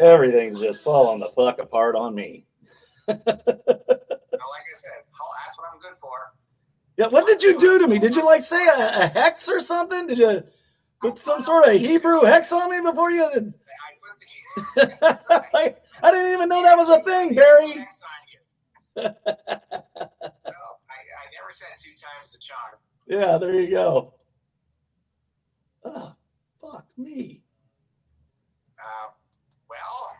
Everything's just falling the fuck apart on me. Now, like I said, oh, that's what I'm good for. Yeah, what did you do to me? Did you like say a, a hex or something? Did you put some sort of Hebrew hex on me before you? Did? I I, didn't even know that was a thing, Barry. Next on you. no, I, I never said two times the charm. Yeah, there you go. Oh, fuck me. Uh, well,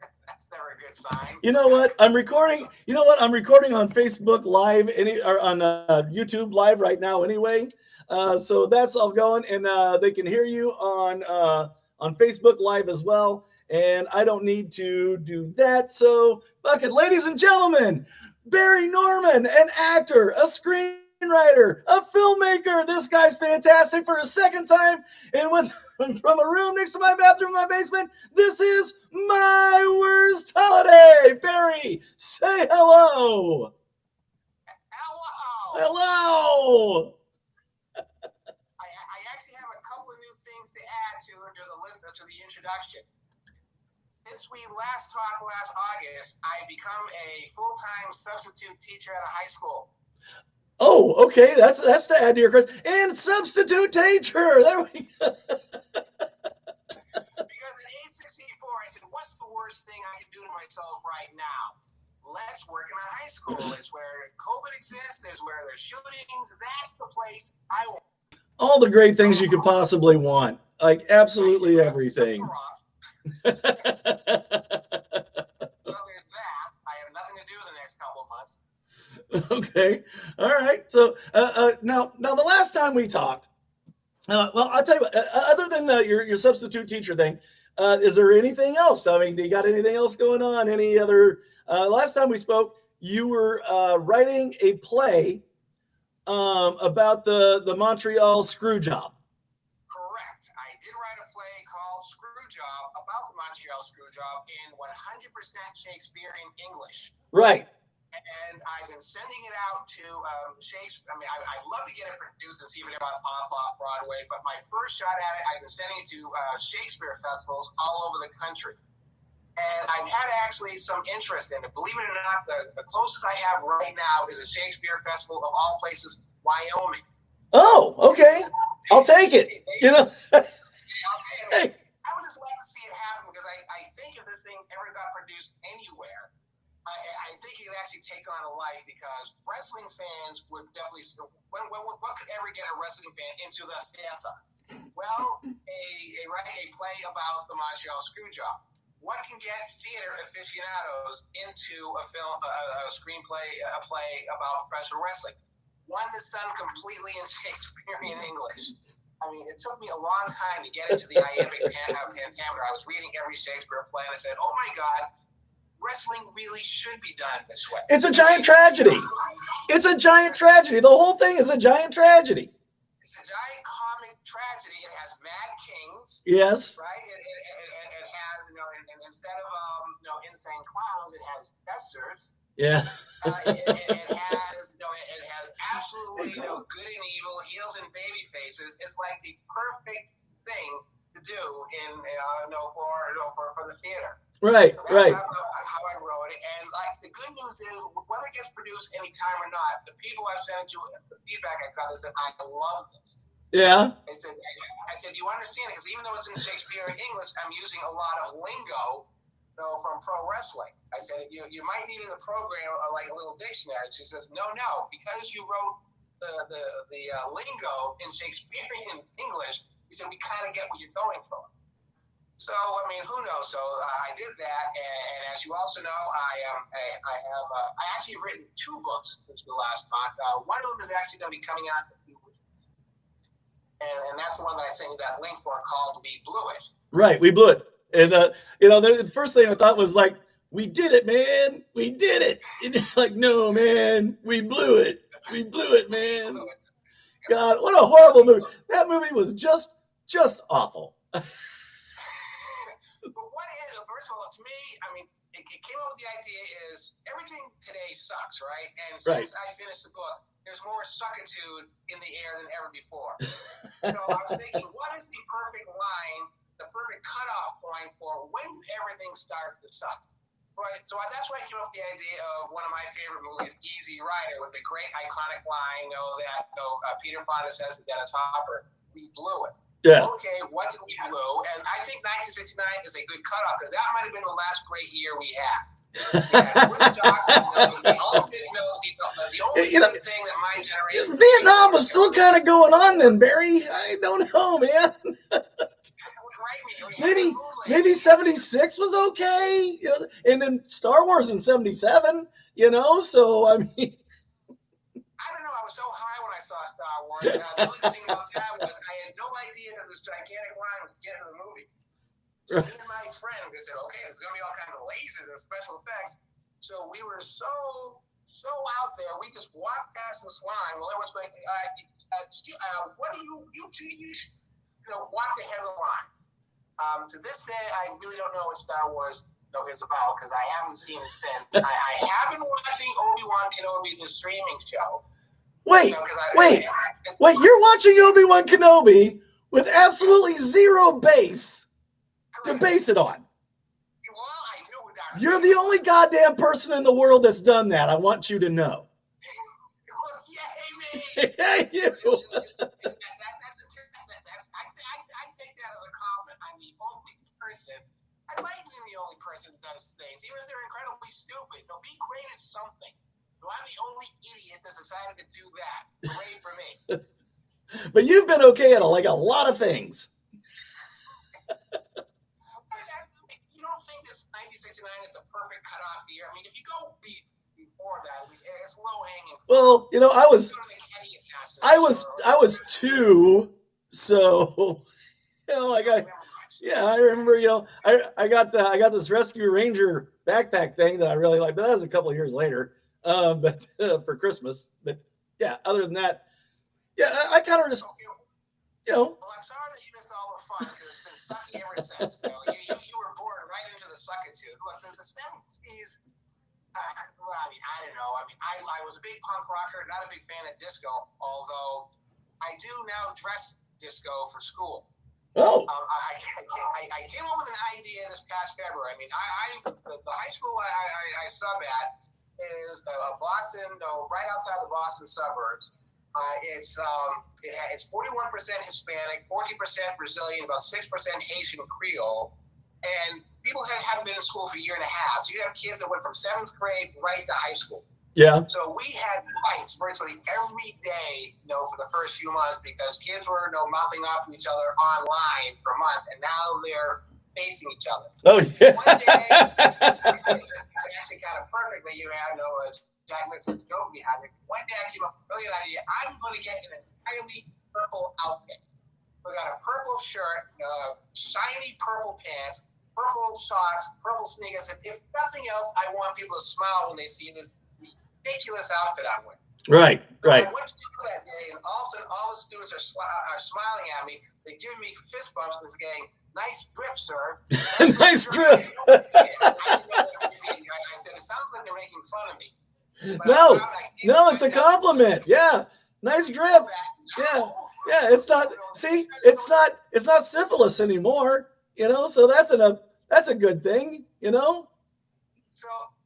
that's never a good sign. You know what? I'm recording. You know what? I'm recording on Facebook Live, any or on uh, YouTube Live right now. Anyway, uh, so that's all going, and uh, they can hear you on uh, on Facebook Live as well. And I don't need to do that. So, fuck it, ladies and gentlemen, Barry Norman, an actor, a screenwriter, a filmmaker. This guy's fantastic for a second time. And with from a room next to my bathroom in my basement, this is my worst holiday. Barry, say hello. Hello! Hello. I, I actually have a couple of new things to add to, to the list uh, to the introduction. Since we last talked last August, I become a full-time substitute teacher at a high school. Oh, okay. That's that's to add to your question. And substitute teacher. There we go. Because at age 64, I said, what's the worst thing I can do to myself right now? Let's work in a high school. It's where COVID exists. It's where there's shootings. That's the place I want. All the great things you could possibly want. Like absolutely everything. So there's that. I have nothing to do the next couple of months. okay. All right. So uh, uh, now, now the last time we talked, uh, well, I'll tell you what. Uh, other than uh, your your substitute teacher thing, uh, is there anything else? I mean, do you got anything else going on? Any other? Uh, last time we spoke, you were uh, writing a play um, about the the Montreal screw job. Correct. I did write a play called Screwjob about the Montreal Screwjob in 100% Shakespearean English. Right. And I've been sending it out to um, Shakespeare. I mean, I, I'd love to get it produced and see if it got off off Broadway. But my first shot at it, I've been sending it to uh, Shakespeare festivals all over the country. And I've had actually some interest in it. Believe it or not, the, the closest I have right now is a Shakespeare festival of all places, Wyoming. Oh, okay. I'll take it. You know. I'll tell you, I would just like to see it happen because I, I think if this thing ever got produced anywhere, I, I think it would actually take on a life because wrestling fans would definitely. When, when, what could ever get a wrestling fan into the theater? Well, a, a, a play about the Montreal Screwjob. What can get theater aficionados into a film, a, a screenplay, a play about professional wrestling? One that's done completely in Shakespearean English. I mean, it took me a long time to get into the iambic uh, pentameter. I was reading every Shakespeare play, and I said, "Oh my God, wrestling really should be done this way." It's a giant tragedy. It's a giant tragedy. The whole thing is a giant tragedy. It's a giant comic tragedy. It has mad kings, Yes. right? It, it, it, it, it has, you know, and, and instead of um, you know insane clowns, it has jesters. Yeah. Uh, it, it, it has, you know, it, it has absolutely, you know, good and evil, heels and baby faces. It's like the perfect thing to do in, uh, you know, for, you know, for, for the theater. Right. Right. How, how I wrote it. And like the good news is, whether it gets produced anytime or not, the people I've sent it to, the feedback I got is that I love this. Yeah. I said, I said, you understand it? Because even though it's in Shakespearean English, I'm using a lot of lingo, you know, from pro wrestling. I said, you, you might need in the program uh, like a little dictionary. She says, no, no, because you wrote the the, the uh, lingo in Shakespearean English, he said, we kind of get what you're going for. So I mean, who knows? So uh, I did that, and, and as you also know, I um I, I have uh, I actually have written two books since we last talked. Uh, one of them is actually going to be coming out in a few weeks, and, and that's the one that I sent you that link for called "We Blew It." Right. We blew it. And uh, you know, the, the first thing I thought was like, we did it, man. We did it. And you're like, no, man, we blew it. We blew it, man. God, what a horrible movie. That movie was just just awful. But what is first of all to me? I mean, it, it came up with the idea is everything today sucks, right? And since I finished the book, there's more suckitude in the air than ever before. so I was thinking, what is the perfect line the perfect cutoff point for when did everything start to suck. Right, so that's why I came up with the idea of one of my favorite movies, Easy Rider, with the great iconic line, you know, that you know, uh, Peter Fonda says to Dennis Hopper, "We blew it." Yeah. Okay, what did we blow? And I think 1969 is a good cutoff because that might have been the last great year we had. Yeah, Woodstock, the ultimate, you know, the, the only You know, thing that my generation Vietnam was still kind of going on then, Barry. I don't know, man. Maybe maybe 76 was okay. You know, and then Star Wars in 77, you know, so I mean I don't know. I was so high saw Star Wars. Uh, the only thing about that was I had no idea that this gigantic line was getting to the movie. So me and my friend we said, okay, there's going to be all kinds of lasers and special effects. So we were so so out there. We just walked past this line. Well, everyone's going, uh, uh, uh, what do you you two you, you know walked ahead of the line. Um, to this day, I really don't know what Star Wars you know, is about because I haven't seen it since. I, I have been watching Obi Wan Kenobi, the streaming show. Wait, you know, I, wait, I, wait, you're watching Obi-Wan Kenobi with absolutely zero base to base it on. You're the only goddamn person in the world that's done that. I want you to know. Hey, you. I, take that as a compliment. I'm the only person. I like being the only person that does things, even if they're incredibly stupid. No, be great at something. No, I'm the only idiot that's decided to do that. Great for me. But you've been okay at like a lot of things. You don't think this 1969 is the perfect cutoff year? I mean, if you go before that, it's low hanging. Well, you know, I was Go to the Kennedy assassination I was I was two, so you know, like I yeah, I remember, you know, I I got uh, I got this Rescue Ranger backpack thing that I really like, but that was a couple of years later, um, but uh, for Christmas. But yeah, other than that, yeah, I, I kind of just you know, Well, I'm sorry that you missed all the fun because it's been sucky ever since. You, know, you, you, you were born right into the suckitude. Look, the, the 70s, uh, well, I mean, I don't know. I mean, I, I was a big punk rocker, not a big fan of disco, although I do now dress disco for school. oh Um, I, I, I, I came up with an idea this past February. I mean, I, I the, the high school I, I, I sub at is uh, Boston, no, right outside the Boston suburbs. Uh, it's um, it ha- it's 41% Hispanic, 40% Brazilian, about 6% Haitian Creole, and people had, haven't been in school for a year and a half. So you have kids that went from seventh grade right to high school. yeah, So we had fights virtually every day, you know, for the first few months because kids were, you know, mouthing off to each other online for months, and now they're facing each other. oh yeah, One day, It's actually kind of perfect that you had no uh, Jack Nicholson joke behind it. One day I came up with a brilliant idea. I'm going to get an entirely purple outfit. We got a purple shirt, uh, shiny purple pants, purple socks, purple sneakers. And if nothing else, I want people to smile when they see this ridiculous outfit I'm wearing. right, right. I went to school that day, and all of a sudden, all the students are, sli- are smiling at me. They're giving me fist bumps and saying, "Nice grip, sir." nice grip. I, didn't know what to mean. I I said, "It sounds like they're making fun of me." But No, no, it's a compliment. Yeah, nice grip. Yeah, Yeah, it's not. See, it's not. It's not syphilis anymore. You know, so that's an, a that's a good thing. You know. So all of a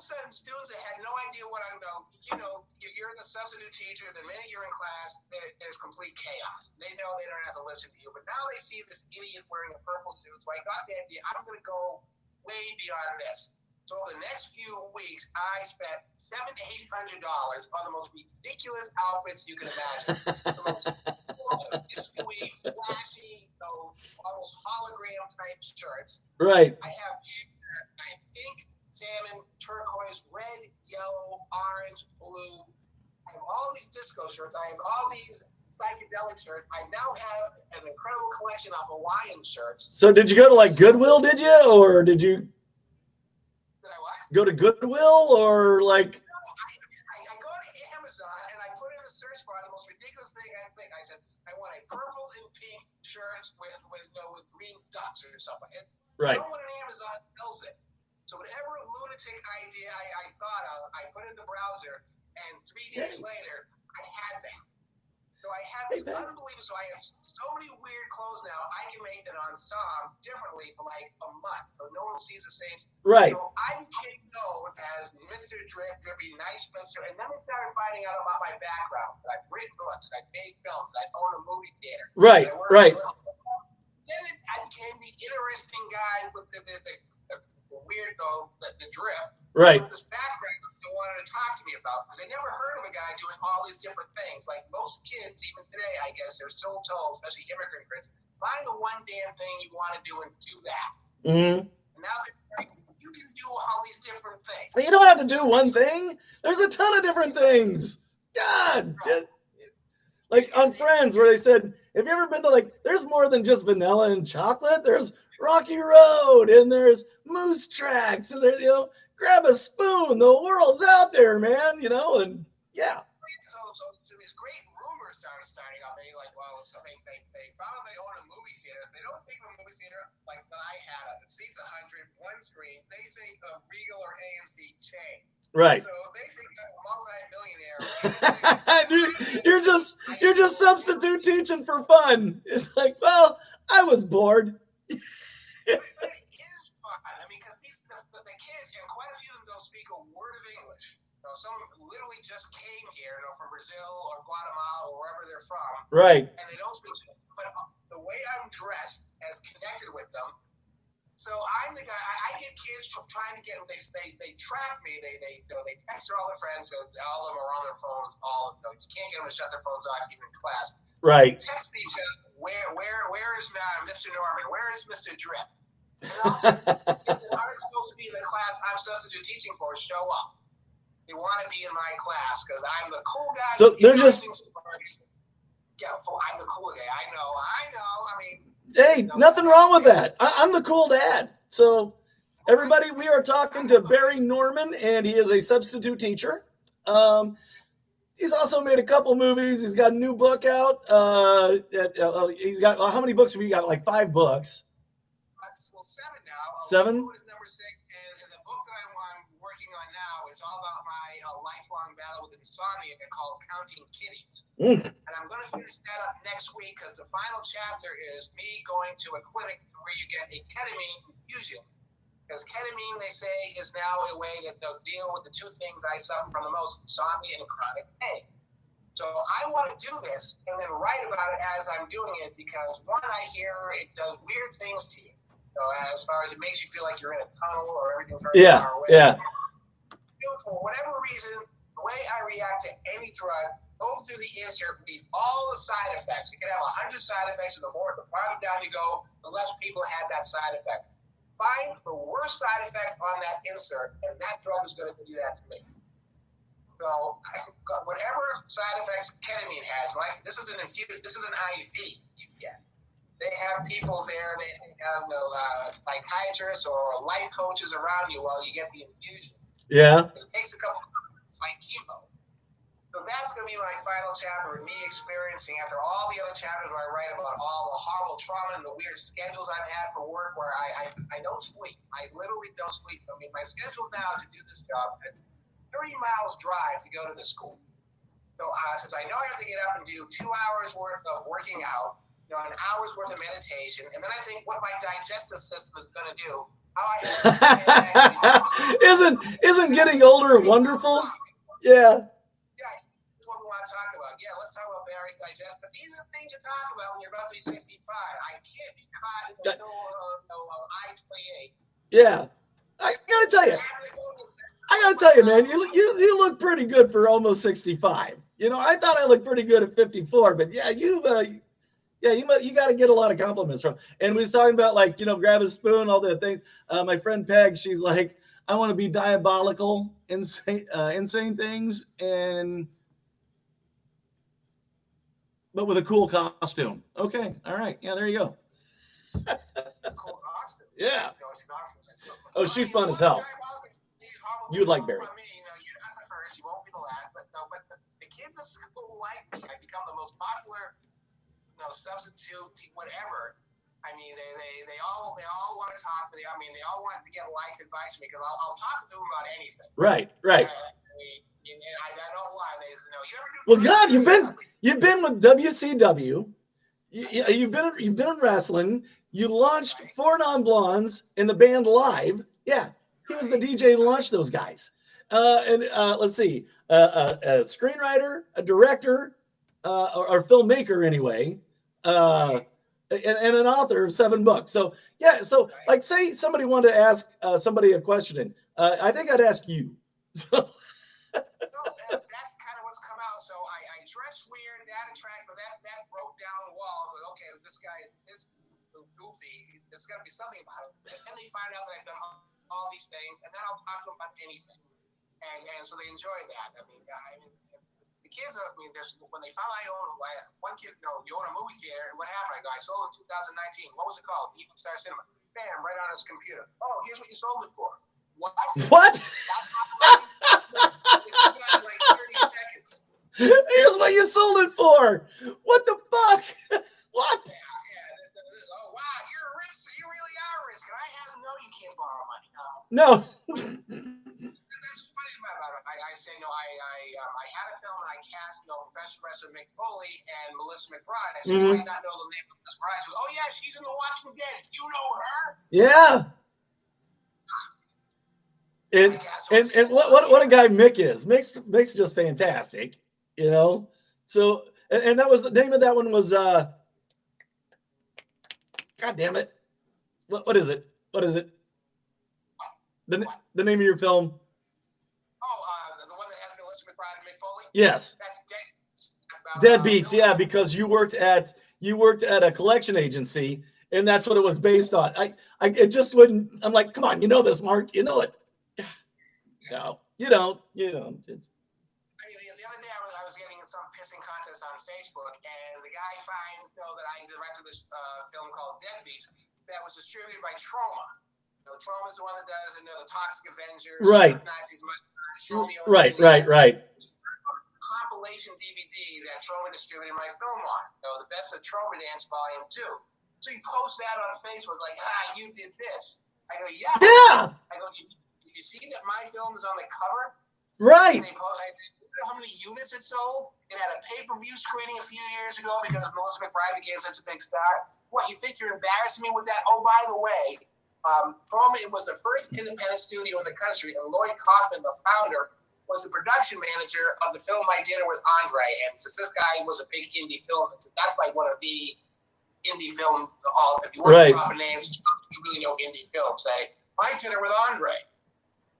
sudden, students that had no idea what I know, you know, you- you're the substitute teacher. The minute you're in class, there's complete chaos. They know they don't have to listen to you, but now they see this idiot wearing a purple suit. So I got the idea. I'm going to go way beyond this. So the next few weeks, I spent seven to eight hundred dollars on the most ridiculous outfits you can imagine. the most disco-y, flashy, you know, almost hologram type shirts. Right. I have, I have pink, salmon, turquoise, red, yellow, orange, blue. I have all these disco shirts. I have all these psychedelic shirts. I now have an incredible collection of Hawaiian shirts. So did you go to like Goodwill? Did you, or did you what? go to Goodwill, or like? I, I, I go to Amazon and I put in the search bar the most ridiculous thing I think. I said I want a purple and pink shirt with with no with green dots or something. Right. Someone on Amazon sells it. So whatever lunatic idea I, I thought of, I put in the browser, and three days later, I had that. So I have this unbelievable. So I have so many weird clothes now. I can make an ensemble differently for like a month, so no one sees the same. Right. So I became known as Mr. Drip, Drippy, Nice Mister, and then they started finding out about my background. That I've written books, that I've made films, that I own a movie theater. Right. that I work Right. Then it, I became the interesting guy with the, the, the weirdo, the, the drip Right. with this background they wanted to talk to me about because they never heard of a guy doing all these different things. Like most kids, even today, I guess, they're still told, especially immigrant kids, find the one damn thing you want to do and do that. hmm And now they're like, you can do all these different things. You don't have to do one thing. There's a ton of different things. God. just- like on Friends, where they said, have you ever been to like, there's more than just vanilla and chocolate. There's Rocky Road and there's Moose Tracks and there's, you know, grab a spoon. The world's out there, man, you know, and yeah. So, so, so these great rumors started starting up. They like, well, so they, they, they found they own a movie theater. So they don't think of a movie theater like that I had. It seats 100, one screen. They think of Regal or AMC chain. Right. So they think a multi-millionaire. you're, you're just you're just substitute teaching for fun. It's like, well, I was bored. but it is fun. I mean, because these the, the, the kids, and quite a few of them don't speak a word of English. You know, some literally just came here, you know, from Brazil or Guatemala or wherever they're from, Right. and they don't speak. But uh, the way I'm dressed has connected with them. So I'm the guy. I, I get kids from trying to get. They they, they track me. They they you know, they text their all their friends because all of them are on their phones. All you, know, you can't get them to shut their phones off even in class. Right. Text each other. Where where where is uh, Mr. Norman? Where is Mr. Drip? And also, kids that aren't supposed to be in the class I'm substitute teaching for show up. They want to be in my class because I'm the cool guy. So they're just- Yeah, I'm the cool guy. I know. I know. I mean, Hey, nothing wrong with that. I, I'm the cool dad. So, everybody, we are talking to Barry Norman, and he is a substitute teacher. Um, he's also made a couple movies. He's got a new book out. Uh, uh, uh, he's got uh, how many books have you got? Like five books. well, seven now. Seven? Food is number six, and, and the book that I'm, I'm working on now is all about my uh, lifelong battle with insomnia they're called Counting Kitties. Mm, and I'm going to finish that up next week because the final chapter is me going to a clinic where you get a ketamine infusion. Because ketamine, they say, is now a way that know, deal with the two things I suffer from the most insomnia and chronic pain. So I want to do this and then write about it as I'm doing it because one, I hear it does weird things to you. So as far as it makes you feel like you're in a tunnel or everything's very yeah, far away yeah, for whatever reason, the way I react to any drug, go through the insert, read all the side effects. You can have a hundred side effects, and the more, the farther down you go, the less people have that side effect. Find the worst side effect on that insert, and that drug is going to do that to me. So, whatever side effects ketamine has, like this is an infused, this is an IV you get. They have people there, they have no uh, psychiatrists or life coaches around you while you get the infusion. yeah. It takes a couple of it's like chemo. So that's going to be my final chapter of me experiencing after all the other chapters where I write about all the horrible trauma and the weird schedules I've had for work where I, I, I don't sleep. I literally don't sleep. I mean, my schedule now to do this job, 30 miles drive to go to the school. So uh, since I know I have to get up and do two hours worth of working out, you know, an hour's worth of meditation, and then I think what my digestive system is going to do. How I isn't isn't getting older wonderful? Yeah. Yeah, what we want to talk about. Yeah, let's talk about Barry's digest. But these are things to talk about when you're about to be 65. I can't be caught in the middle of, of, of I-28. Yeah. I gotta tell you, I gotta tell you, man, you you you look pretty good for almost sixty five. You know, I thought I looked pretty good at fifty four, but yeah, you, uh, yeah, you you got to get a lot of compliments from. And we was talking about like you know, grab a spoon, all the things. Uh, my friend Peg, she's like, I want to be diabolical, insane, uh, insane things, and but with a cool costume. Okay, all right, yeah, there you go. Cool costume. Yeah. Oh, she's fun as hell. want to talk about these horrible You'd like? Barry. I mean, you know, you're not the first. You won't be the last. But no, but the, the kids at school like me. I become the most popular, you know, substitute, te- whatever. I mean, they, they, they all they all want to talk to me. I mean, they all want to get life advice from me because I'll, I'll talk to them about anything. Right, right. And, I and I, I don't lie. They say, no, you Well, God, you've been- You've been with WCW. You, have been you've been in wrestling. You launched Four Non Blondes in the band Live. Yeah, he was the DJ to launch those guys. Uh, and uh, let's see, uh, uh a screenwriter, a director, uh, or, or, filmmaker anyway, uh, and, and, an author of seven books. So yeah, so like say somebody wanted to ask uh, somebody a question, uh, I think I'd ask you. So. no, that's kind of what's come out. So I, I dress weird, that attractive, that that broke down walls. Like, okay, this guy is this goofy. There's got to be something about it. And then they find out that I've done all, all these things, and then I'll talk to them about anything and and so they enjoy that. I mean, I mean, the kids. I mean, there's when they found I own one kid. You know, you own a movie theater. And what happened? I go, I sold it in 2019. What was it called? Even Star Cinema. Bam, right on his computer. Oh, here's what you sold it for. What? What? That's like 30 seconds. Here's what you sold it for. What the fuck? what? Yeah, yeah. Oh, wow, you're rich. So you really are rich. Can I have? No, you can't borrow money. No. no. Say no. I I, um, I had a film and I cast you know Professor Professor Mick Foley and Melissa McBride. I said mm-hmm. you might not know the name of Melissa McBride. She goes, oh yeah, she's in The Walking Dead. You know her? Yeah. And and, and what, what what a guy Mick is. Mick's Mick's just fantastic, you know. So and, and that was the name of that one was uh God damn it. What what is it? What is it? The, the name of your film? Yes. That's dead. Deadbeats, yeah, because you worked at you worked at a collection agency, and that's what it was based on. I, I, it just wouldn't. I'm like, come on, you know this, Mark, you know it. No, you don't. You don't. It's, I mean, the, the other day I was, I was getting in some pissing contest on Facebook, and the guy finds though that I directed this uh, film called Deadbeats that was distributed by Troma. You know, Troma is the one that does you know, the Toxic Avengers, right? Nazis, right, right, right compilation DVD that Troma distributed my film on. You know, the best of Troma Dance Volume 2. So you post that on Facebook, like, ah, you did this. I go, yeah. Yeah. I go, you, you see that my film is on the cover? Right. They post, I said, you know how many units it sold? It had a pay-per-view screening a few years ago because Melissa McBride became such a big star. What, you think you're embarrassing me with that? Oh, by the way, um, Troma, it was the first independent studio in the country, and Lloyd Kaufman, the founder, was the production manager of the film I did with Andre. And since this guy was a big indie film, that's like one of the indie film. All if you want right. to drop names, you really know indie films. Say my dinner with Andre.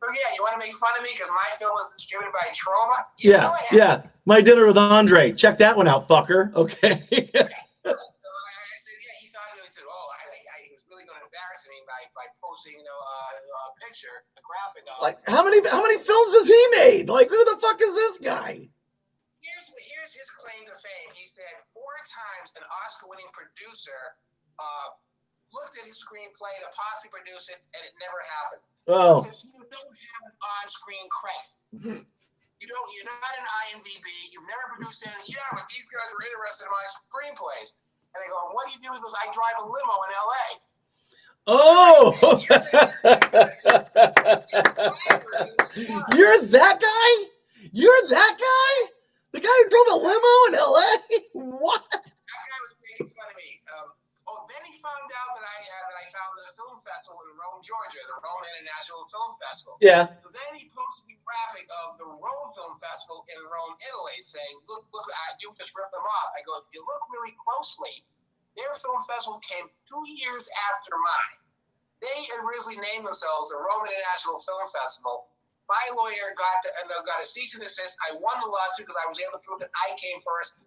So yeah, you want to make fun of me because my film was distributed by Troma? You yeah, yeah. My dinner with Andre. Check that one out, fucker. Okay. Posting, you know, uh, a picture, a graphic. Like how many how many films has he made? Like who the fuck is this guy? Here's here's his claim to fame. He said four times an Oscar-winning producer uh, looked at his screenplay to possibly produce it, and it never happened. Oh. Since you don't have an on-screen credit. you don't. You're not an IMDb. You've never produced anything. Yeah, but these guys are interested in my screenplays. And I go, what do you do? He goes, I drive a limo in LA. Oh, you're that guy? You're that guy? The guy who drove a limo in LA? What? That guy was making fun of me. Um, oh, then he found out that I uh, that I founded a film festival in Rome, Georgia, the Rome International Film Festival. Yeah. So then he posted a graphic of the Rome Film Festival in Rome, Italy, saying, "Look, look, I, you just ripped them off." I go, if you look really closely, their film festival came two years after mine. They originally named themselves the Rome International Film Festival. My lawyer got the, uh, got a cease and desist. I won the lawsuit because I was able to prove that I came first.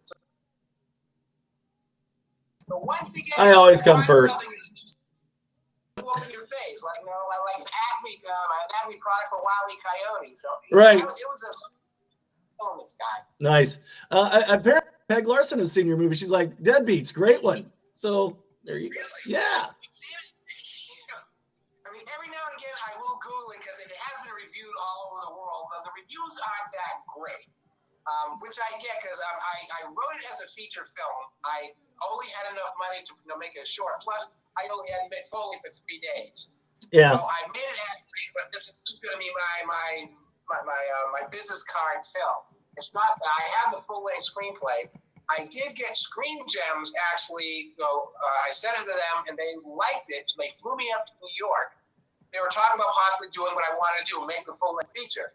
But once again, I always come first. Your face, like you know, like an Acme, um, an Acme product for Wiley Coyote. So right, it was, it was a oh, this guy. Nice. Uh, apparently, Peg Larson has seen your movie. She's like, Deadbeats, great one. So there you go. Really? Yeah. I mean, every now and again, I will Google it because it has been reviewed all over the world, but the reviews aren't that great, um, which I get because um, I, I wrote it as a feature film. I only had enough money to you know, make it short. Plus, I only had Mick Foley for three days. Yeah. So I made it as but this is going to be my my my my, uh, my business card film. It's not. That I have the full length screenplay, I did get Screen Gems actually. Go, uh, I sent it to them, and they liked it. So they flew me up to New York. They were talking about possibly doing what I wanted to do, make the full length feature.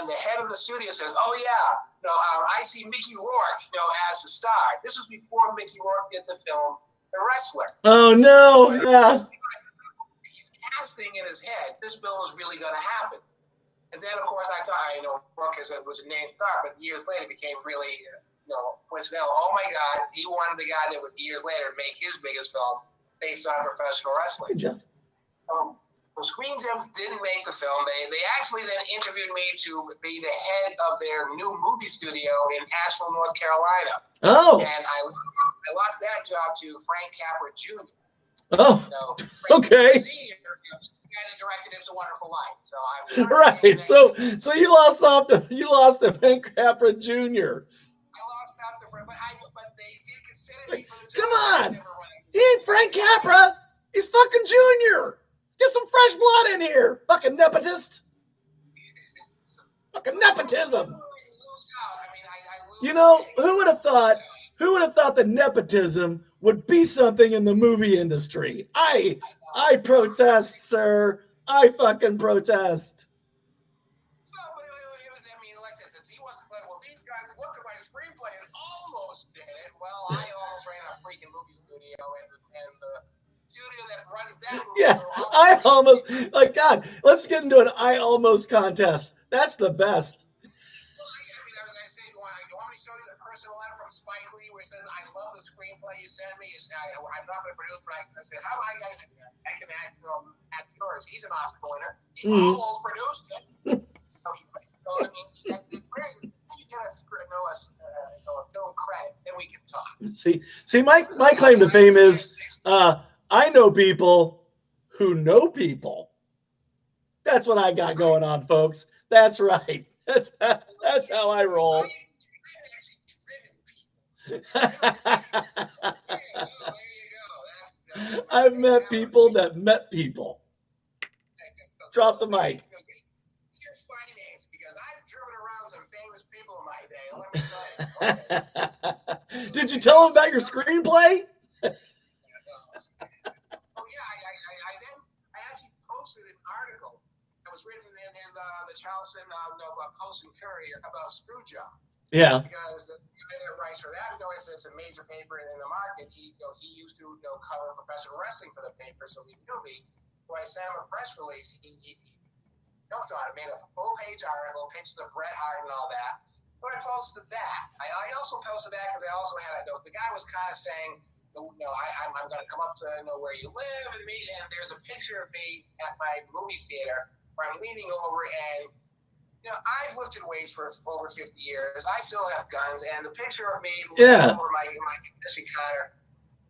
And the head of the studio says, "Oh yeah, no, um, I see Mickey Rourke, you know, as the star. This was before Mickey Rourke did the film The Wrestler. Oh no! Yeah. He's casting in his head. This film is really going to happen. And then, of course, I thought, I know Rourke was a named star, but years later became really, you know, coincidental. Oh my God, he wanted the guy that would years later make his biggest film based on professional wrestling. Good job. Um, well, Screen Gems didn't make the film. They they actually then interviewed me to be the head of their new movie studio in Asheville, North Carolina. Oh. And I, I lost that job to Frank Capra Jr. Oh. So, Okay. Senior, is guy that directed It's a Wonderful Life. So I Right. So so you lost off to you lost to Frank Capra Jr. I lost out to Frank, but I but they did consider me for the Come on. never won it. He ain't Frank Capra. He's fucking Junior. Get some fresh blood in here. Fucking nepotist. Fucking nepotism. Lose out. I mean, I, I lose You know, who would have thought who would have thought that nepotism would be something in the movie industry? I I protest, sir. I fucking protest. So, but it, was, I mean, like I said, he wasn't like, well, these guys looked at my screenplay and almost did it. Well, I almost ran a freaking movie studio, and, and the studio that runs that movie. Yeah, I almost like God. Let's get into an I almost contest. That's the best. Well, I, I mean, I was going to say, do you want, do you want me to show you the personal letter from Spike Lee where he says, I love the screenplay you sent me. Say, I, I'm not going to produce, but I, I said, how about I, I, I can act, um, act yours. He's an Oscar winner. He Mhm. almost produced it. so, I mean, that's the great. You get a, script, no, a, uh, no, a film credit, then we can talk. See, see, my my claim to fame is uh, I know people who know people. That's what I got going on, folks. That's right. That's that's how I roll. I've met people that met people. Drop the mic. Your finance, because I've driven around some famous people in my day. Let me tell you. Did you tell them about your screenplay? Oh yeah, I, I, I, I then I actually posted an article that was written in, in the, the Charleston uh, no, uh, Post and Courier about Screwjob Yeah. because the that writes for that, you know, it's, it's a major paper in the market. He, you know, he used to you know, cover professional wrestling for the paper, so he knew me. When I sent him a press release, he, he, he jumped on it, made a full page article, pictures of Bret Hart and all that. But I posted that. I, I also posted that because I also had a note. The guy was kind of saying, you know, I, I'm, I'm going to come up to know where you live and meet. And there's a picture of me at my movie theater where I'm leaning over and you know, I've lifted weights for over 50 years. I still have guns, and the picture of me Yeah. over my my condition counter.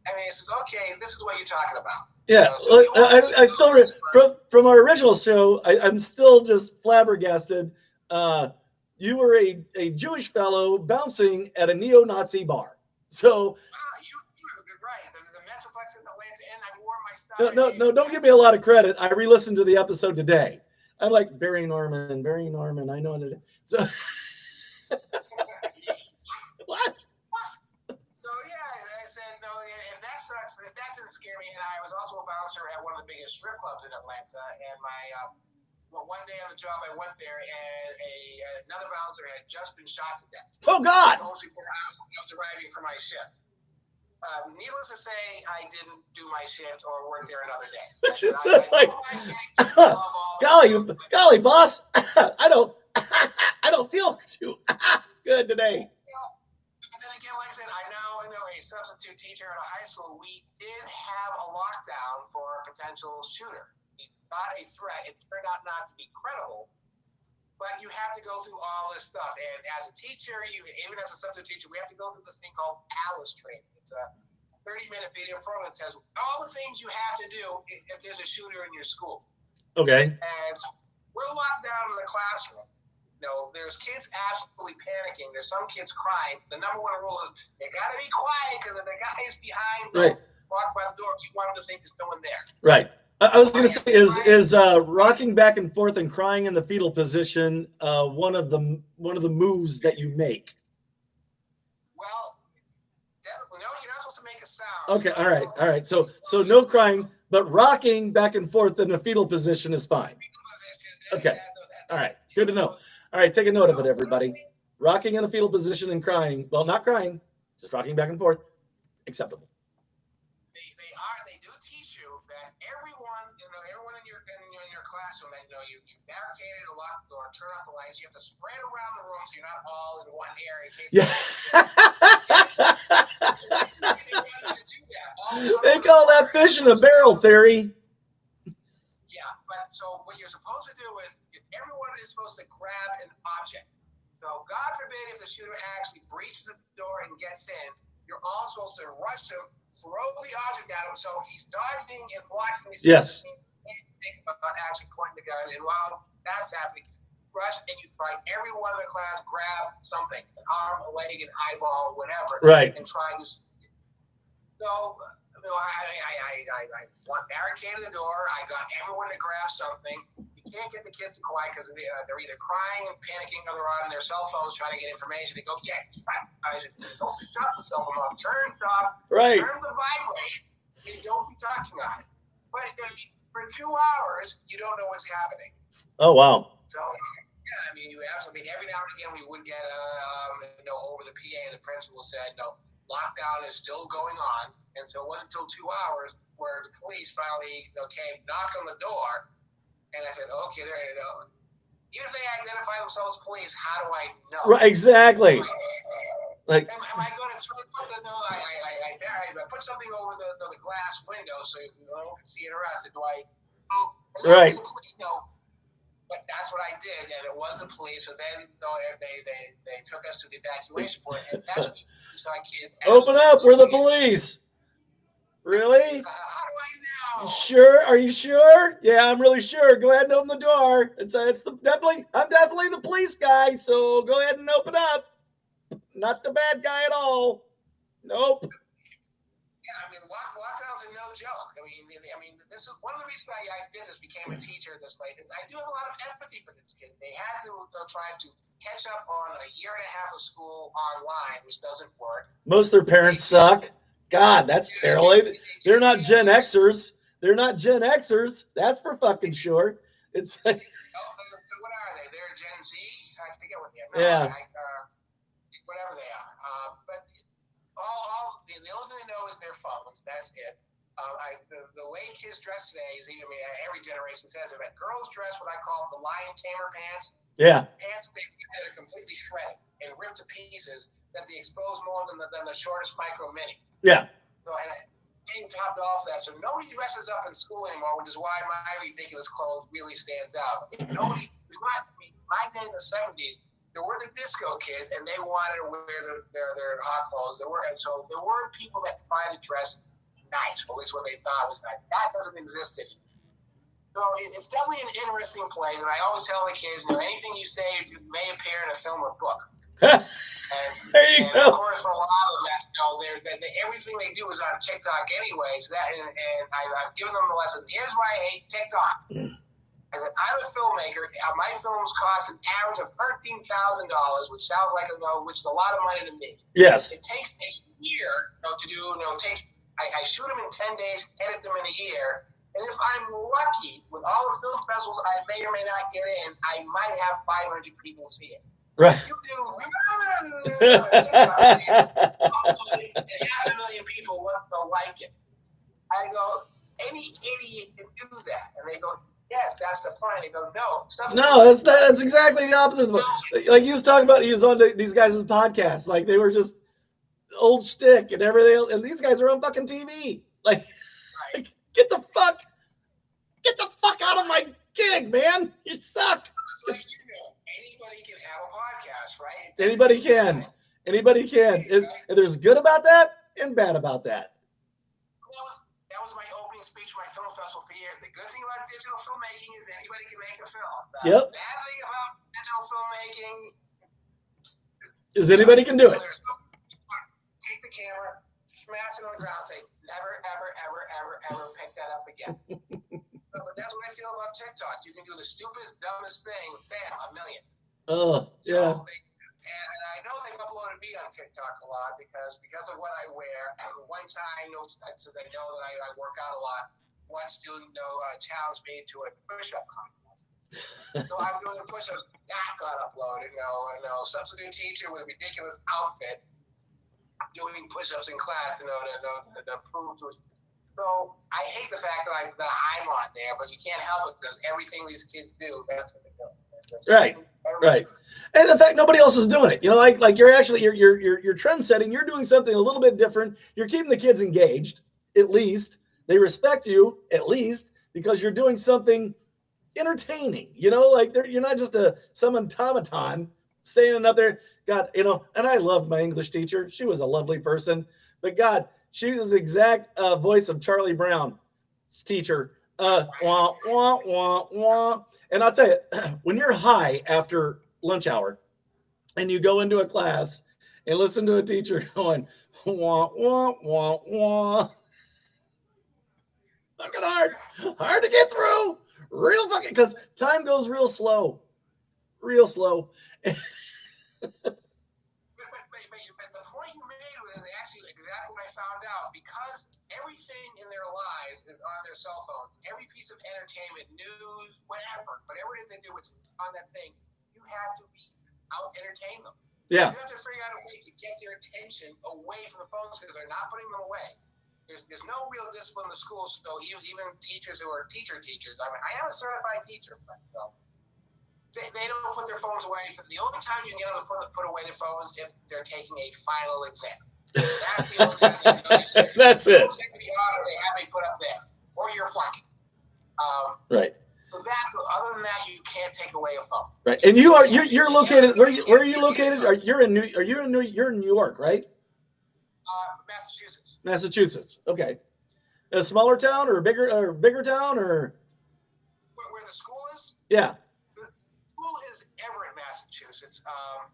I mean, it says, "Okay, this is what you're talking about." Yeah, look, I, I still re- from from our original show. I, I'm still just flabbergasted. Uh, you were a, a Jewish fellow bouncing at a neo-Nazi bar. So Wow, you you're good, right? The, the Metroplex in Atlanta, and I wore my no, no, no, don't give me a lot of credit. I re-listened to the episode today. I'm like Barry Norman, Barry Norman. I know it is. So what? So yeah, I said no. If that's not, if that didn't scare me, and I was also a bouncer at one of the biggest strip clubs in Atlanta, and my um, well, one day on the job, I went there, and a another bouncer had just been shot to death. Oh God! Mostly before I was, I was arriving for my shift. Um, needless to say, I didn't do my shift or work there another day. I Which said, is I- like- know I love all of Golly, golly, boss! I don't, I don't feel too good today. But then again, like I said, I now I know a substitute teacher at a high school. We did have a lockdown for a potential shooter. He got a threat. It turned out not to be credible. But you have to go through all this stuff. And as a teacher, you even as a substitute teacher, we have to go through this thing called ALICE training. It's a 30 minute video program that says all the things you have to do if if there's a shooter in your school. Okay. And we're locked down in the classroom. You know, there's kids absolutely panicking. There's some kids crying. The number one rule is they got to be quiet because if the guy is behind, Right. walk by the door, you want him to think there's no one there. Right. I was going to say, is is uh, rocking back and forth and crying in the fetal position uh, one of the one of the moves that you make? Well, no, you're not supposed to make a sound. Okay, all right, all right. So so no crying, but rocking back and forth in a fetal position is fine. Okay. All right, good to know. All right, take a note of it, everybody. Rocking in a fetal position and crying. Well, not crying, just rocking back and forth. Acceptable. And locked the door, turn off the lights. You have to spread around the room so you're not all in one area. In case Yeah. they call that fish in a barrel theory. Yeah, but so what you're supposed to do is everyone is supposed to grab an object. So God forbid if the shooter actually breaches the door and gets in, you're all supposed to rush him, throw the object at him so he's dodging and blocking the Yes. Think about actually pointing the gun, and while that's happening, rush and you try everyone in the class grab something, an arm, a leg, an eyeball, whatever, Right. and try to. So, you know, I, I, I, I, barricaded the door. I got everyone to grab something. You can't get the kids to quiet because they, uh, they're either crying and panicking or they're on their cell phones trying to get information. They go, yeah, shut. I said, don't shut the cell phone off. Turn it off. Right. Turn the vibrate and don't be talking on it. But for two hours, you don't know what's happening. Oh wow. So, yeah, I mean, you absolutely. Every now and again, we would get, um, you know, over the PA, the principal said, no, lockdown is still going on. And so it wasn't until two hours where the police finally you know, came, knocked on the door, and I said, okay, there you go. Even if they identify themselves as police, how do I know? Right. Exactly. Like Am, am I going to put the no? I I I, I, I put something over the, the, the glass window so you know, can see it around. So do I? Oh, Right. No. But that's what I did, and it was the police. So then though, they, they they took us to the evacuation point, and that's when we saw kids. open up. We're the police. Really? Uh, How do I know? sure? Are you sure? Yeah, I'm really sure. Go ahead and open the door. It's uh, it's the definitely I'm definitely the police guy, so go ahead and open up. Not the bad guy at all. Nope. Yeah, I mean, lock, lockdowns are no joke. I mean, I mean, this is one of the reasons I, I did this, became a teacher this late. Is I do have a lot of empathy for these kids. They had to uh, try to catch up on a year and a half of school online, which doesn't work. Most of their parents suck. God, that's terrible. They- They- they- they They're not Gen Xers. They're not Gen Xers. That's for fucking sure. It's like, Oh, uh, what are they? They're Gen Z. I forget what they are. No, Yeah. I, uh, whatever they are. Uh, but all, all the, the only thing they know is their phones. That's it. Uh, I, the, the way kids dress today is, I mean, every generation says it, but girls dress what I call the lion tamer pants. yeah, Pants that are completely shredded and ripped to pieces that they expose more than the, than the shortest micro mini. yeah. So, and I came topped off that. So nobody dresses up in school anymore, which is why my ridiculous clothes really stands out. Nobody, not, I mean, my day in the 70s, there were the disco kids and they wanted to wear their, their, their hot clothes. There were, and so there were people that tried to dress nice, or at least what they thought was nice. That doesn't exist anymore. So it, it's definitely an interesting place, and I always tell the kids, you know, anything you say may appear in a film or book. And, There you and go. of course, for a lot of them, that's you know, they're, they they- everything they do is on TikTok anyway. So that, and, and I, I've given them a lesson. Here's why I hate TikTok. I said, I'm a filmmaker. My films cost an average of thirteen thousand dollars, which sounds like a no, which is a lot of money to me. Yes. It takes a year you know, to do. You know, take I, I shoot them in ten days, edit them in a year, and if I'm lucky, with all the film festivals I may or may not get in, I might have 500 people see it. Right. You do half a million people will like it. I go, any idiot can do that, and they go, yes, that's the point. They go, no, No, that's that's exactly the opposite. Like he was talking about, he was on the, these guys' podcast. Like they were just old shtick and everything. Else, and these guys are on fucking TV. Like, like, get the fuck, get the fuck out of my gig, man. You suck. Like you know, anybody can have a podcast, right? Anybody can. Anybody can. And, and there's good about that and bad about that. That was that was my opening speech for my film festival for years. The good thing about digital filmmaking is anybody can make a film. The Yep. bad thing about digital filmmaking Is anybody can do it. Take the camera, smash it on the ground, say never, ever, ever, ever, ever pick that up again. but, but that's what I feel about TikTok. You can do the stupidest, dumbest thing, bam, a million. Oh, So yeah. they, and, I know they've uploaded me on TikTok a lot because because of what I wear. One time, no, so they know that I, I work out a lot. One student know, uh, challenged me to a push-up contest. so I'm doing the push-ups. That got uploaded. You know, you know, substitute teacher with a ridiculous outfit doing push-ups in class. to know, to, to, to prove to us. So I hate the fact that, I, that I'm on there, but you can't help it because everything these kids do, that's what they do. Right. Right. And in fact, nobody else is doing it. You know, like like you're actually you're you're you're, you're trend setting. You're doing something a little bit different. You're keeping the kids engaged. At least they respect you. At least because you're doing something entertaining. You know, like you're not just a some automaton standing up there. God, you know, and I loved my English teacher. She was a lovely person, but God, she was the exact uh, voice of Charlie Brown's teacher. Uh, wah, wah, wah, wah. And I'll tell you, when you're high after lunch hour and you go into a class and listen to a teacher going, wah, wah, wah, wah. Fucking hard, hard to get through. Real fucking, because time goes real slow, real slow. but, but, but, but the point you made was actually exactly what I found out because everything in their lives is on their cell phones. Every piece of entertainment, news, whatever, whatever it is they do, it's on that thing. You have to be out entertain them. Yeah. You have to figure out a way to get their attention away from the phones because they're not putting them away. There's, there's no real discipline in the schools, so even, even teachers who are teacher teachers. I mean, I am a certified teacher, but so they, they don't put their phones away. So the only time you can get them to put, put away their phones if they're taking a final exam. That's the only time you That's it. To be honest, they have me put up there, or you're flunking. Um, right. So that, other than that, you can't take away a phone. Right, and you are you're, you're located. Where you, where are you located? Are you're in New? Are you in New? You're in New York, right? Uh, Massachusetts. Massachusetts. Okay. A smaller town or a bigger or bigger town or? Where, where the school is? Yeah. The school is Everett, Massachusetts. Um,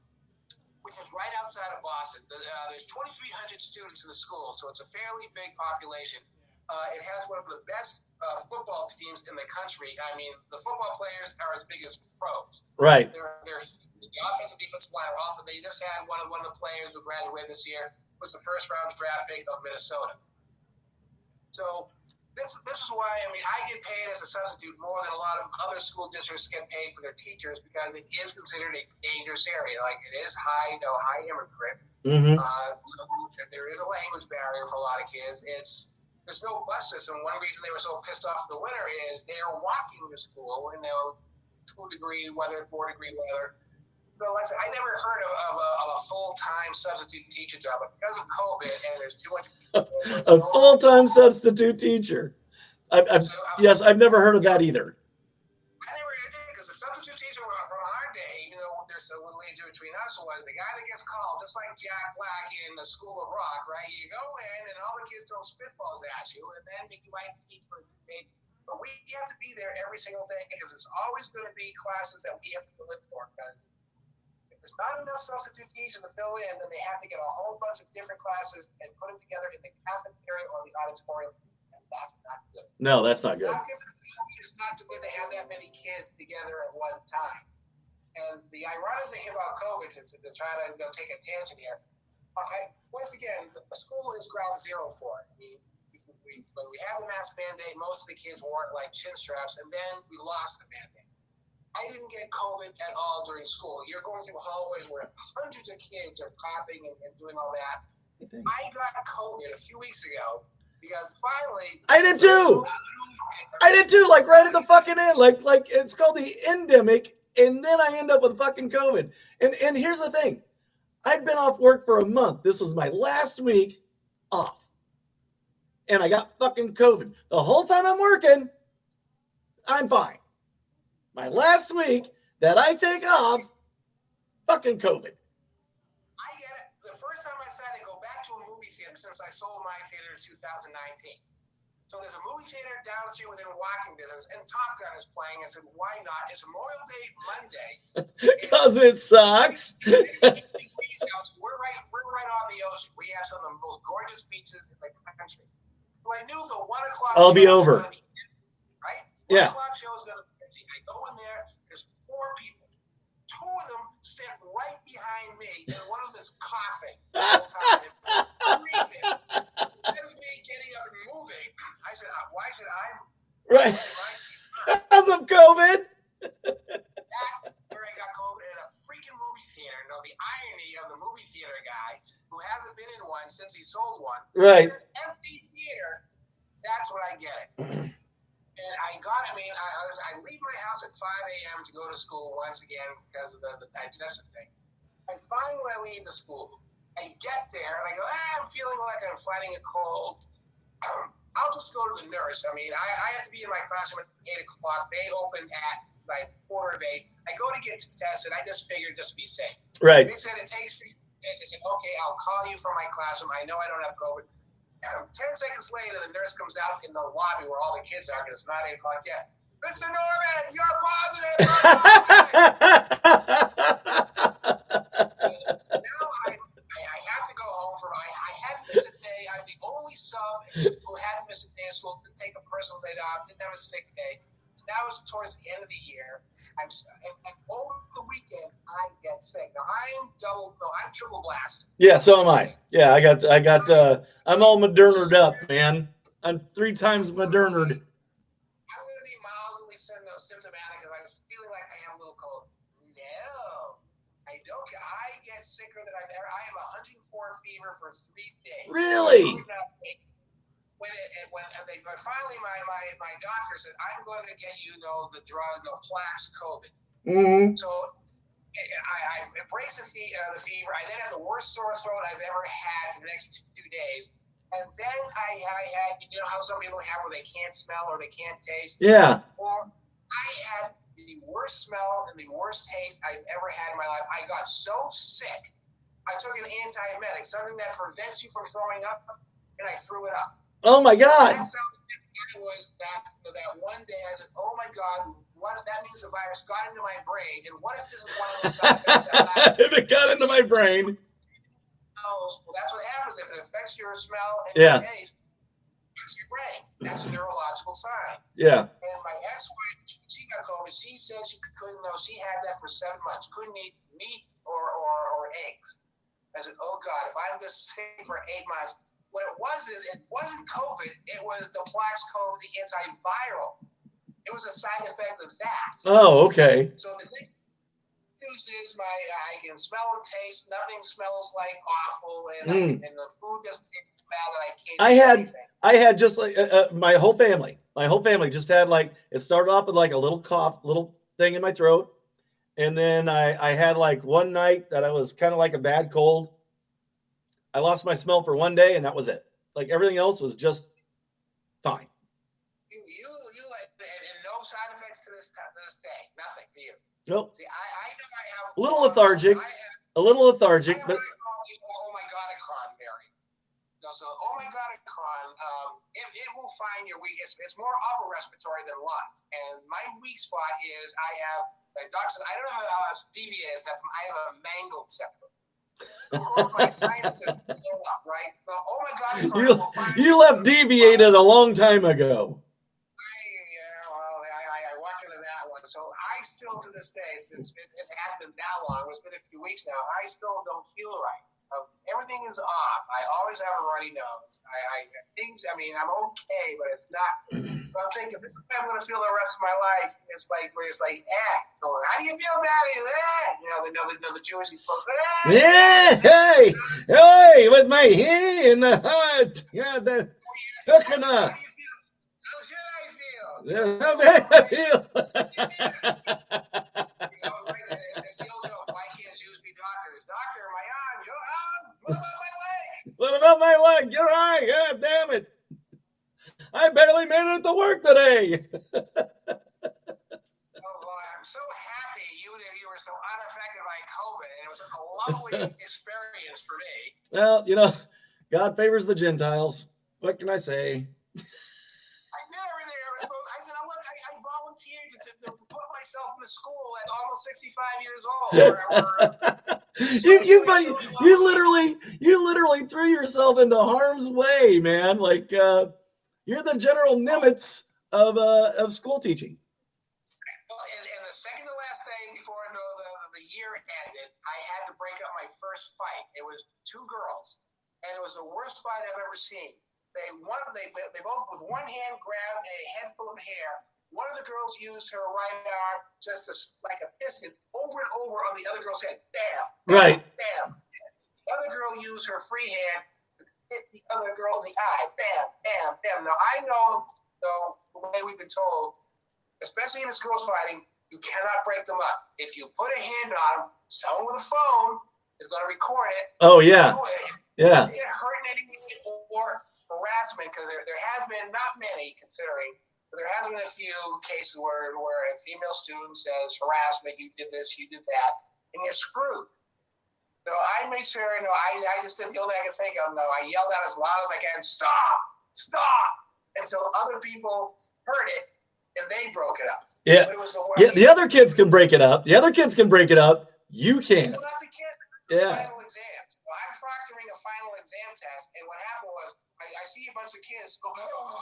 which is right outside of Boston. Uh, there's 2,300 students in the school, so it's a fairly big population. Uh, it has one of the best uh, football teams in the country. I mean, the football players are as big as pros. Right. They're, they're the offensive defensive line are awesome. They just had one of one of the players who graduated this year was the first round draft pick of Minnesota. So this this is why I mean I get paid as a substitute more than a lot of other school districts get paid for their teachers because it is considered a dangerous area. Like it is high, you know, high immigrant. Mm-hmm. Uh, so there is a language barrier for a lot of kids. It's there's no bus system. One reason they were so pissed off in the winter is they are walking to school in you know two degree weather, four degree weather. So like I, never heard of, of a, of a full time substitute teacher job, but because of COVID and there's too much. a full time substitute teacher. I, I've, so, um, yes, I've never heard of that either. I never did because the substitute teacher from our day, you know, there's a little age between us was the guy that gets called, just like Jack Black in the School of Rock, right? You go in and all the kids throw spitballs at you, and then you might teach for a day. But we have to be there every single day because there's always going to be classes that we have to live for. There's not enough substitute teachers to fill in, then they have to get a whole bunch of different classes and put them together in the cafeteria or the auditorium. And that's not good. No, that's not good. Not good it's not good to have that many kids together at one time. And the ironic thing about COVID, to, to, to try to you know, take a tangent here, uh, I, once again, the, the school is ground zero for it. I mean, we, when we have the mask mandate, most of the kids wore it like chin straps, and then we lost the mandate. I didn't get COVID at all during school. You're going through hallways where hundreds of kids are coughing and, and doing all that. I got COVID a few weeks ago because finally I did too. I did too, like right at the fucking end. Like like it's called the endemic, and then I end up with fucking COVID. And and here's the thing. I'd been off work for a month. This was my last week off. And I got fucking COVID. The whole time I'm working, I'm fine my last week that I take off, fucking COVID. I get it. The first time I decided to go back to a movie theater since I sold my theater in 2019. So there's a movie theater down the street within walking distance, and Top Gun is playing. I said, why not? It's Memorial Day Monday. Because it sucks. we're right, we're right on the ocean. We have some of the most gorgeous beaches in the country. So I knew the one o'clock. I'll be over. Be, right? One yeah. o'clock show is going to go in there, there's four people. Two of them sit right behind me, and one of them is coughing all the time. And for some reason, instead of me getting up and moving, I said, uh, "Why should I?" Right. why should Because of COVID. That's where I got COVID in a freaking movie theater. No, the irony of the movie theater guy who hasn't been in one since he sold one. Right. In an empty theater. That's when I get it. and I got. I mean, I, I was. I leave my house at 5 a.m. to go to school once again because of the, the digestive thing. And finally, when I leave the school, I get there and I go, ah, I'm feeling like I'm fighting a cold. I'll just go to the nurse. I mean, I, I have to be in my classroom at 8 o'clock. They open at like quarter of 8. I go to get tested. I just figured just be safe. Right. They said it takes three days. I said, okay, I'll call you from my classroom. I know I don't have COVID. 10 seconds later, the nurse comes out in the lobby where all the kids are because it's not 8 o'clock yet. Mr. Norman, you're positive. Now I, I, I have to go home for I, I hadn't missed a day. I'm the only sub who hadn't missed a day of school, didn't take a personal day off, didn't have a sick day. Now it's towards the end of the year. I'm and, and over the weekend I get sick. Now I'm double no, I'm triple blasted. Yeah, so am I. Yeah, I got I got uh I'm all modernered up, man. I'm three times modernered. I'm gonna be mildly symptomatic because I was feeling like I have a little cold. No, I don't. get- I get sicker than I've ever. I have 104 fever for three days. Really? Could not wait. When it, when they but finally my, my my doctor said I'm going to get you know the drug no Plax COVID. Mm-hmm. So I, I embrace the, uh, the fever. I then had the worst sore throat I've ever had for the next two days. And then I, I had, you know how some people have where they can't smell or they can't taste? Yeah. Or I had the worst smell and the worst taste I've ever had in my life. I got so sick. I took an antiemetic, something that prevents you from throwing up, and I threw it up. Oh my God. That sounds it was that that one day I said, "Oh my God, what that means the virus got into my brain, and what if this is one of those side effects if it got into my brain. hours?" Well, that's what happens if it affects your smell and Yeah. your taste. It's your brain. That's a neurological sign. Yeah. And my ex-wife, she- got COVID. She said she couldn't know. She had that for seven months. Couldn't eat meat or or, or eggs. I said, "Oh God, if I'm this sick for eight months." What it was is it wasn't COVID. It was the Plaxcov, the antiviral. It was a side effect of that. Oh, okay. So the news is my I can smell and taste. Nothing smells like awful, and, I, Mm. and the food doesn't taste bad. That I can't. I had- anything. I had just like uh, uh, my whole family. My whole family just had like it started off with like a little cough, little thing in my throat, and then I I had like one night that I was kind of like a bad cold. I lost my smell for one day, and that was it. Like everything else was just fine. You you you like and, and no side effects to this to this day. Nothing for you. Nope, See, I I know I have A little lethargic, have, a little lethargic, but what I call the oh my god Omicron variant. No, so oh my god Omicron, um, it, it will find your weak. It's, it's more upper respiratory than lungs, and my weak spot is I have. Like doctors, I don't know how else deviated septum. I have a mangled septum. My sinuses blow up, right? So, oh my god, Omicron you will find you left deviated a long time ago. I, yeah, well, I, I, I walk into that one. So still, to this day, since it, it has been that long, it's been a few weeks now, I still don't feel right. Um, everything is off. I always have a runny nose. I, I things. I mean, I'm okay, but it's not. But I'm thinking this is how I'm going to feel the rest of my life. It's like where it's like, eh, going, how do you feel about it? Eh, you know, the know the, know the Jewish folks. Eh, Yeah, hey, hey, with my hand in the heart. Yeah, the How How can do I? you feel? How should I feel? Yeah, I feel. You know, it's the old joke. Why can't Jews be doctors? Doctor, my arm, your arm, what about my leg? What about my leg? You're right. God damn it. I barely made it to work today. Oh, boy, I'm so happy you and you were so unaffected by COVID, and it was such a lovely experience for me. Well, you know, God favors the Gentiles. What can I say? I did everything I was supposed. I said, I I, I volunteered to, to, put myself in a school at almost 65 years old. Or, or, You you but you literally you literally threw yourself into harm's way, man. Like uh you're the general Nimitz of uh of school teaching. Well, and, and the second to last thing before I know the, the year ended, I had to break up my first fight. It was two girls, and it was the worst fight I've ever seen. They one they they both with one hand grabbed a handful of hair. One of the girls used her right arm just to, like a piston over and over on the other girl's head. Bam. bam right. Bam. The other girl used her free hand to hit the other girl in the eye. Bam. Bam. Bam. Now I know though the way we've been told, especially in this girls fighting, you cannot break them up. If you put a hand on them, someone with a phone is going to record it. Oh yeah. Yeah. Get hurt anything or harassment because there, there has been not many considering but there has been a few cases where, where a female student says harassment you did this you did that and you're screwed. So i made sure you know i, I just did the only thing i could think of no i yelled out as loud as i can stop! Stop! Until other people heard it and they broke it up. Yeah. It the yeah the other kids can break it up. The other kids can break it up. You can't. Well, not the kids, yeah So I'm proctoring a final exam test, and what happened was I, I see a bunch of kids go, oh,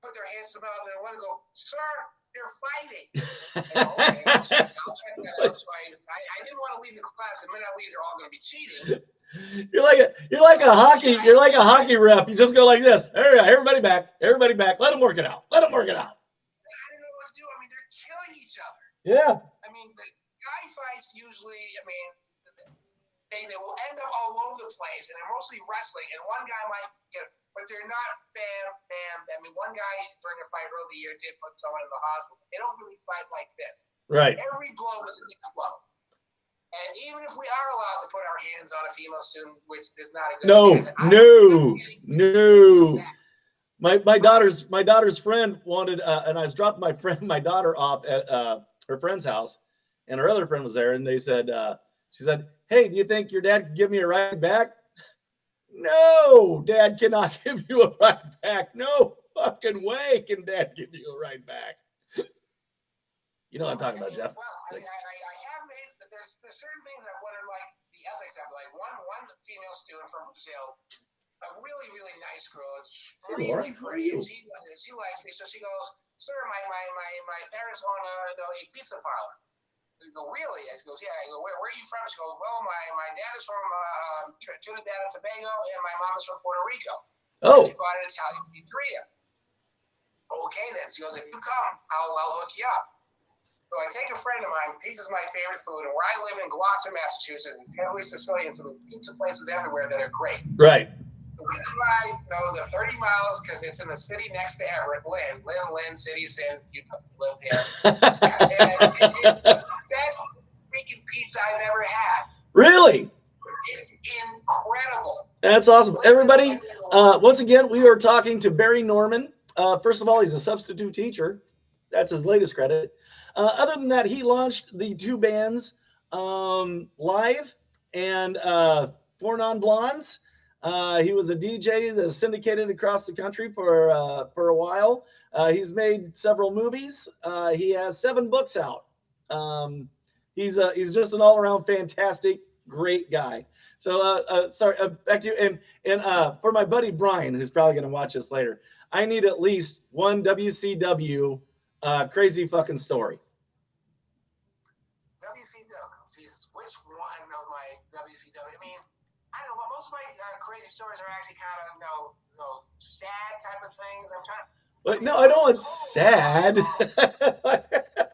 put their hands to mouth, and I want to go, sir, they're fighting. okay, I'll check, I'll check that out. So I, I, I, didn't want to leave the class. The minute I leave, they're all going to be cheating. You're like a you're like a hockey you're like a hockey ref. You just go like this. There. Everybody back. Everybody back. Let them work it out. Let them work it out. I don't know what to do. I mean, they're killing each other. Yeah. I mean, the guy fights usually. I mean, they, they will end up all over the place, and they're mostly wrestling. And one guy might get, but they're not bam, bam. I mean, one guy during a fight early year did put someone in the hospital. They don't really fight like this. Right. Every blow was a big blow. And even if we are allowed to put our hands on a female student, which is not a good no, no, no. My my daughter's my daughter's friend wanted, uh, and I was dropping my friend my daughter off at uh, her friend's house, and her other friend was there, and they said, uh, she said, Hey, do you think your dad could give me a ride back? No, dad cannot give you a ride back. No fucking way can dad give you a ride back. you know what I'm talking I mean, about, Jeff. Well, I, mean, I, I, have made, there's, there's certain things that I wonder, like the ethics of Like one, one female student from Brazil, a really, really nice girl, extremely pretty. She, she likes me, so she goes, Sir, my, my, my, my parents own a, a pizza parlor. Go, really? She goes, yeah. I go, where, where are you from? She goes, well, my, my dad is from uh, Trinidad and Tobago, and my mom is from Puerto Rico. Oh. She bought an Italian pizzeria. Okay, then. She goes, if you come, I'll, I'll hook you up. So I take a friend of mine. Pizza's my favorite food, and where I live in Gloucester, Massachusetts, it's heavily Sicilian, so there's pizza places everywhere that are great. Right. We drive, you know, the 30 miles because it's in the city next to Everett, Lynn, Lynn, Lynn, city, San, you live here. and it's the best freaking pizza I've ever had. Really? It's incredible. That's awesome. Everybody, uh, once again, we are talking to Barry Norman. Uh, first of all, he's a substitute teacher. That's his latest credit. Uh, other than that, he launched the two bands um, live and uh, Four Non Blondes. Uh, he was a DJ that syndicated across the country for uh, for a while. Uh, he's made several movies. Uh, he has seven books out. Um, he's uh, he's just an all around fantastic, great guy. So uh, sorry, back to you. And and for my buddy Brian, who's probably going to watch this later, I need at least one WCW crazy fucking story. WCW, Jesus, which one of my WCW? I mean I don't know, most of my uh, crazy stories are actually kind of, you know, you know, sad type of things. I'm trying. But no, I don't want sad.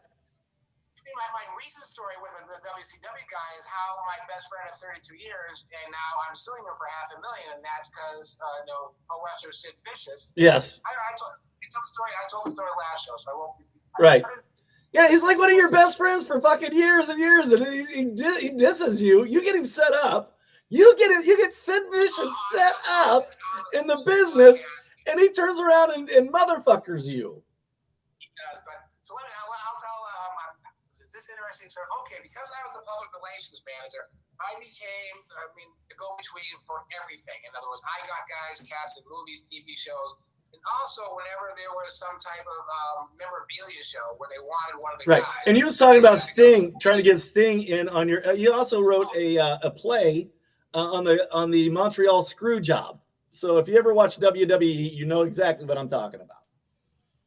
my, my recent story with the, WCW guy is how my best friend of 32 years, and now I'm suing him for half a million, and that's because, uh, you know, pro wrestler Sid Vicious. Yes. I, I, told, I told the story. I told the story last show, so I won't. Right. Yeah, he's like one of your best friends for fucking years and years, and he, he, he disses you. You get him set up you get it, you get Sid Vicious set up in the business, and he turns around and, and motherfuckers you. He does, but so let me. I'll, I'll tell. Um, is this interesting? So okay, because I was the public relations manager, I became, I mean, the go-between for everything. In other words, I got guys cast in movies, TV shows, and also whenever there was some type of um, memorabilia show where they wanted one of the right. guys. And you was talking about Sting, trying to get Sting in on your. Uh, you also wrote a uh, a play uh, on the on the Montreal Screw Job. So if you ever watch WWE, you know exactly what I'm talking about.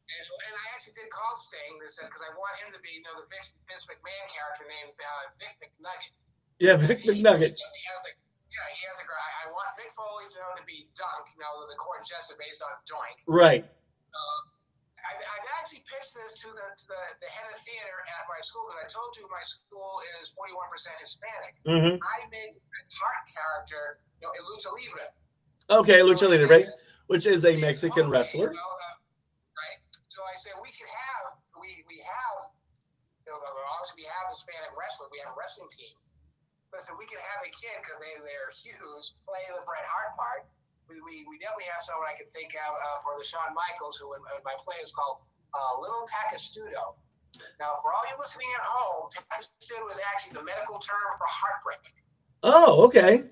And, and I actually did kid called Sting. They said because I want him to be, you know, the Vince, Vince McMahon character named uh, Vic McNugget. Yeah, Vic He- McNugget. He has the, yeah, he has a. I, I want Mick Foley, you know, to be Dunk. You know, the court jester based on Doink. Right. I've, I've actually pitched this to the to the, the head of theater at my school because I told you my school is 41% Hispanic. hmm I made the Hart character, you know, in Lucha Libre. Okay, Lucha Libre, which is a Mexican wrestler. you know, uh, right. So I said we could have we we have you know obviously we have Hispanic wrestler, we have a wrestling team. But so we can have a kid because they they're huge play the Bret Hart part. We, we, we definitely have someone I can think of uh, for the Shawn Michaels, who in, in my play is called uh, Little Takotsubo. Now, for all you listening at home, Takotsubo is actually the medical term for heartbreak. Oh, okay.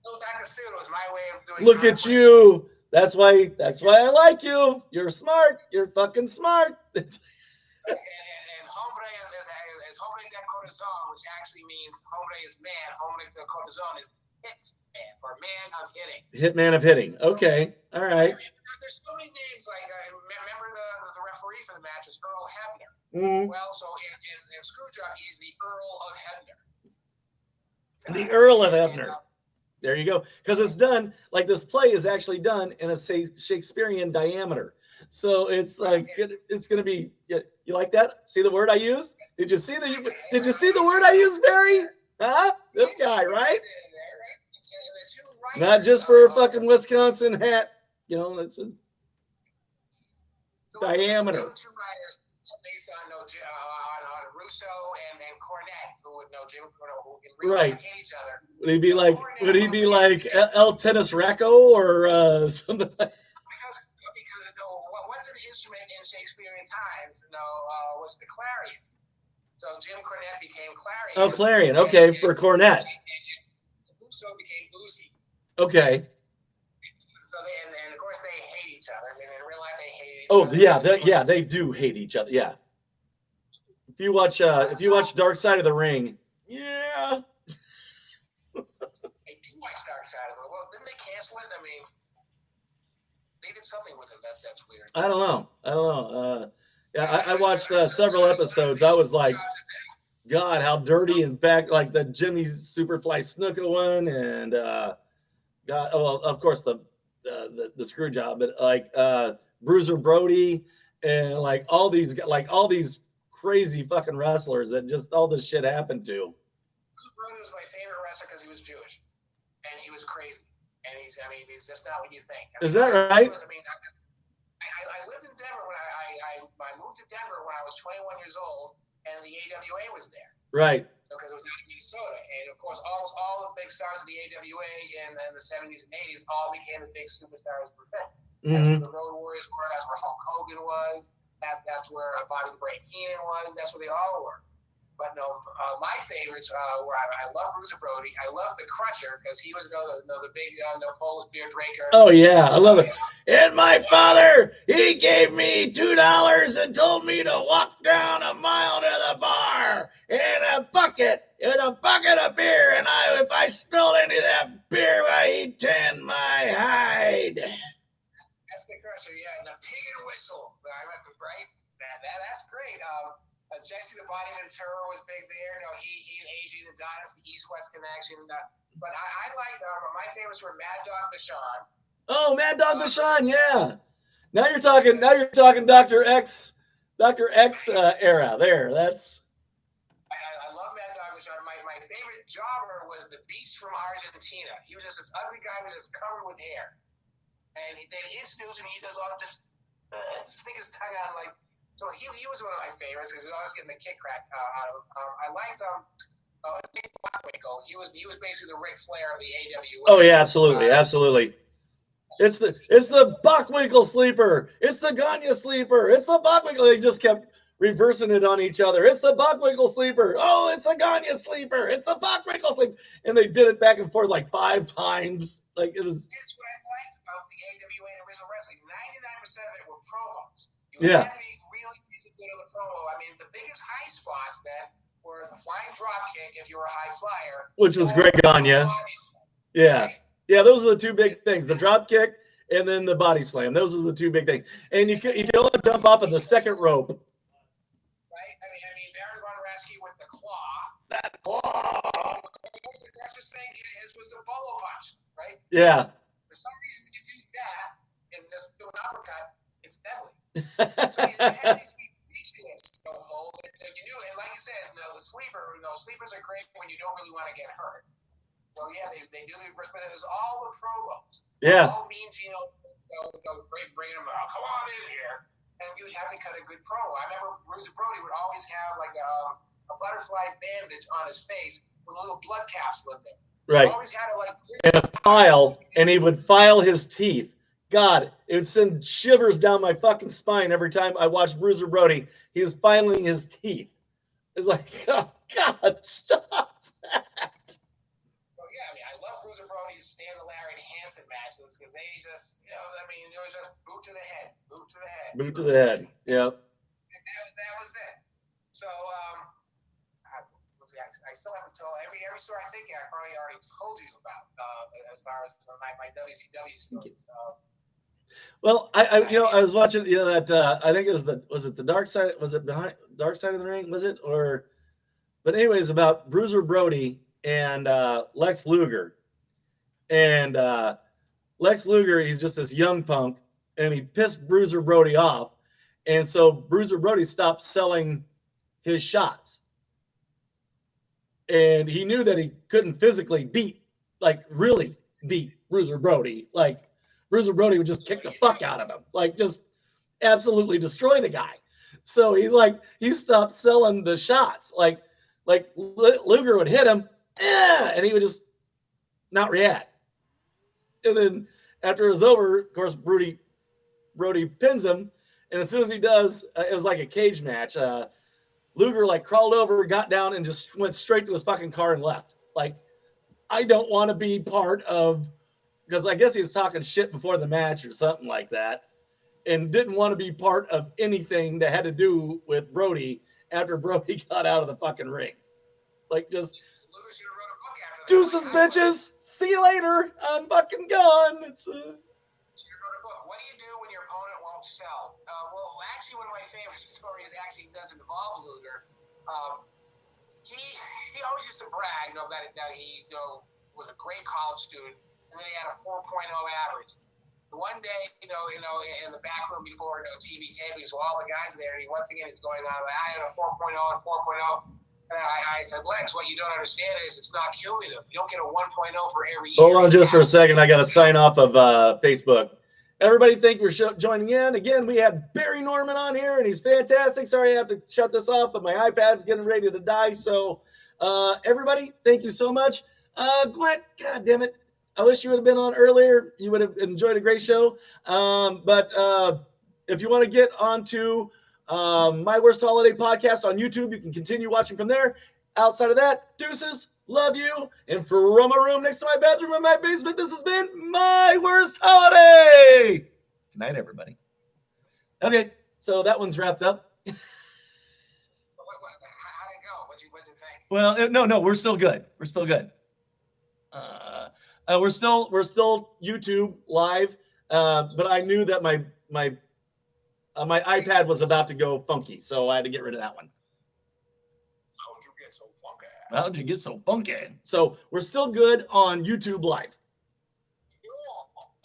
Little Takotsubo is my way of doing. Look at you. That's why. That's why I like you. You're smart. You're fucking smart. and, and, and hombre is, is, is hombre de corazon, which actually means hombre is man, hombre de corazon is hit man or man of hitting. Hitman of hitting. Okay. All right. There's so many names like uh, remember the the referee for the match is Earl Hebner. Mhm. Well, so in, in, in Screwjob, he's the Earl of Hebner. The Earl of And, Hebner. uh, There you go. Because it's done like this play is actually done in a say Shakespearean diameter. So it's like it- it's gonna be. You you like that? See the word I use? Did you see the? Did you see the word I use, Barry? Huh? This guy, right? Not just for a fucking Wisconsin hat. You know, it's a, diameter. Based on, no, uh, on, on Russo and, and Cornette, who would know Jim who in Right. each other. would he be like? Would he be like El, El Tennis Racco or uh, something? Like, Because, because you what, an instrument in Shakespearean times? You know, uh, was the clarion. So Jim Cornette became clarion. oh, Clarion. Okay, for Cornette. And, and became Uzi. Okay. So they, and, and of course they hate each other. I mean, in real life they hate each Oh other. yeah, they, yeah, they do hate each other. Yeah. If you watch, uh, if you watch Dark Side of the Ring, yeah, They do watch Dark Side of the Ring. Well, didn't they cancel it? I mean, they did something. That, that's weird. I don't know, I don't know. Uh, yeah, I, I watched uh, several episodes. I was like, God, how dirty and back like the Jimmy Superfly Snuka one, and uh, God, oh, well, of course the uh, the the screw job, but like uh, Bruiser Brody and like all these like all these crazy fucking wrestlers that just all this shit happened to. Bruce Brody was my favorite wrestler because he was Jewish, and he was crazy. And he's, I mean, he's just not what you think. I Is mean, that I- right? I mean, I, I, I lived in Denver when I, I, I, moved to Denver when I was 21 years old, and the AWA was there. Right. because it was out of Minnesota. And of course, almost all the big stars of the AWA in, in the 70s and 80s all became the big superstars of the event. That's hmm where the Road Warriors were. That's where Hulk Hogan was. That's that's where Bobby the Brain Heenan was. That's where they all were. But no, uh, my favorites uh, were I, I love Bruiser Brody. I love the Crusher because he was you know, the, the, the big uh, no Polish beer drinker. Oh yeah, I love it. And my father, he gave me two dollars and told me to walk down a mile to the bar in a bucket, in a bucket of beer. And I, if I spilled any of that beer, I tan my hide. That's the Crusher, yeah. And the Pig and Whistle. I remember, right? That, that, that's great. Um, Jesse the Body Ventura was big there. You know, he, he and Adrian Adonis, the East West connection. Uh, but I, I liked, um, my favorites were Mad Dog Vachon. Oh, Mad Dog Vachon, yeah. Now you're talking. Now you're talking Doctor X, Doctor X uh, era. There, that's I, I, love Mad Dog Vachon. My, my favorite jobber was the Beast from Argentina. He was just this ugly guy with just covered with hair. And he, then he introduced him, he just all just uh, stick his tongue out like. So he, he was one of my favorites because he was always getting the kick crack uh, out of him. Um, I liked um, uh, Nick Bockwinkel. He was he was basically the Ric Flair of the AWA. Oh yeah, absolutely, absolutely. It's the it's the Bockwinkel sleeper. It's the Gagne sleeper. It's the Bockwinkel. They just kept reversing it on each other. It's the Bockwinkel sleeper. Oh, it's the Gagne sleeper. It's the Bockwinkel sleeper. And they did it back and forth like five times. Like it was That's what I liked about the AWA and original wrestling. Ninety nine percent of it were promos. You Yeah. had to be really easy good at the promo. I mean, the biggest high spots then were the flying drop kick if you were a high flyer, which was Greg Gagne. Yeah. Yeah, those are the two big things: the drop kick and then the body slam. Those are the two big things. And you can you can only jump off of the second rope. right? I mean, I mean, Baron Von Raschke with the claw. That claw. That's his thing. His was the bolo punch, right? Yeah. For some reason, when you do that and just do an uppercut, it's deadly. So you had these people teaching us no holds, and you knew, and like you said, you know, the sleeper, you know, sleepers are great when you don't really want to get hurt. So yeah, they, they do the first, but it was all the promos. Yeah. All Mean Gino, you know, you know, bring, bring him, oh, uh, come on in here. And you have to cut a good promo. I remember Bruiser Brody would always have like a, a butterfly bandage on his face with a little blood capsule in there. Right. Always had to like And a file, and he would file his teeth. God, it would send shivers down my fucking spine every time I watched Bruiser Brody. He was filing his teeth. It's like, oh God, stop that. Well, yeah, I mean, I love Bruiser Brody's Stan the Lariat Hansen matches because they just, you know, I mean, it was just boot to the head, boot to the head. Boot to the head. Yep. And that, that was it. So, um, I, let's see, I, I still haven't told every every story I think I probably already told you about uh, as far as my, my WCW stories. So, Well, I, I you know I was watching you know that uh, I think it was the was it the dark side was it behind dark side of the ring was it? Or but anyways about Bruiser Brody and uh, Lex Luger. And uh, Lex Luger he's just this young punk and he pissed Bruiser Brody off. And so Bruiser Brody stopped selling his shots. And he knew that he couldn't physically beat like really beat Bruiser Brody. Like Bruiser Brody would just kick the fuck out of him, like just absolutely destroy the guy. So he's like, he stopped selling the shots. Like, like Luger would hit him, "Eh," and he would just not react. And then after it was over, of course, Brody, Brody pins him, and as soon as he does, uh, it was like a cage match. Uh, Luger like crawled over, got down, and just went straight to his fucking car and left. Like, I don't want to be part of because I guess he was talking shit before the match or something like that, and didn't want to be part of anything that had to do with Brody after Brody got out of the fucking ring. Like just Luger should have book after deuces, bitches. See you later. I'm fucking gone. It's uh, a. What do you do when your opponent won't sell? Uh, well, actually, one of my favorite stories actually does involve Luger. Um, he he always used to brag, you know, that that he you know was a great college student, and then he had a 4.0 average. One day, you know, you know, in the back room before you know, TV tapings, so all the guys there, and he once again is going on. I had a 4.0 and 4.0. And I, said, Lex, what you don't understand is it's not cumulative. You don't get a 1.0 for every year. hold on just for a second. I got to sign off of uh, Facebook. Everybody, thank you for joining in. Again, we had Barry Norman on here, and he's fantastic. Sorry I have to shut this off, but my iPad's getting ready to die. So, uh, everybody, thank you so much. Uh, Gwent, God damn it. I wish you would have been on earlier. You would have enjoyed a great show. Um, but uh, if you want to get onto um, my worst holiday podcast on YouTube, you can continue watching from there. Outside of that, deuces, love you. And from a room next to my bathroom in my basement, this has been my worst holiday. Good night, everybody. Okay, so that one's wrapped up. What, what, how- how'd it go? What'd you, think? Well, uh, no, no, we're still good. We're still good. Uh, uh, we're still we're still YouTube live, uh, but I knew that my my uh, my iPad was about to go funky, so I had to get rid of that one. How'd you get so funky? How'd you get so funky? So we're still good on YouTube live.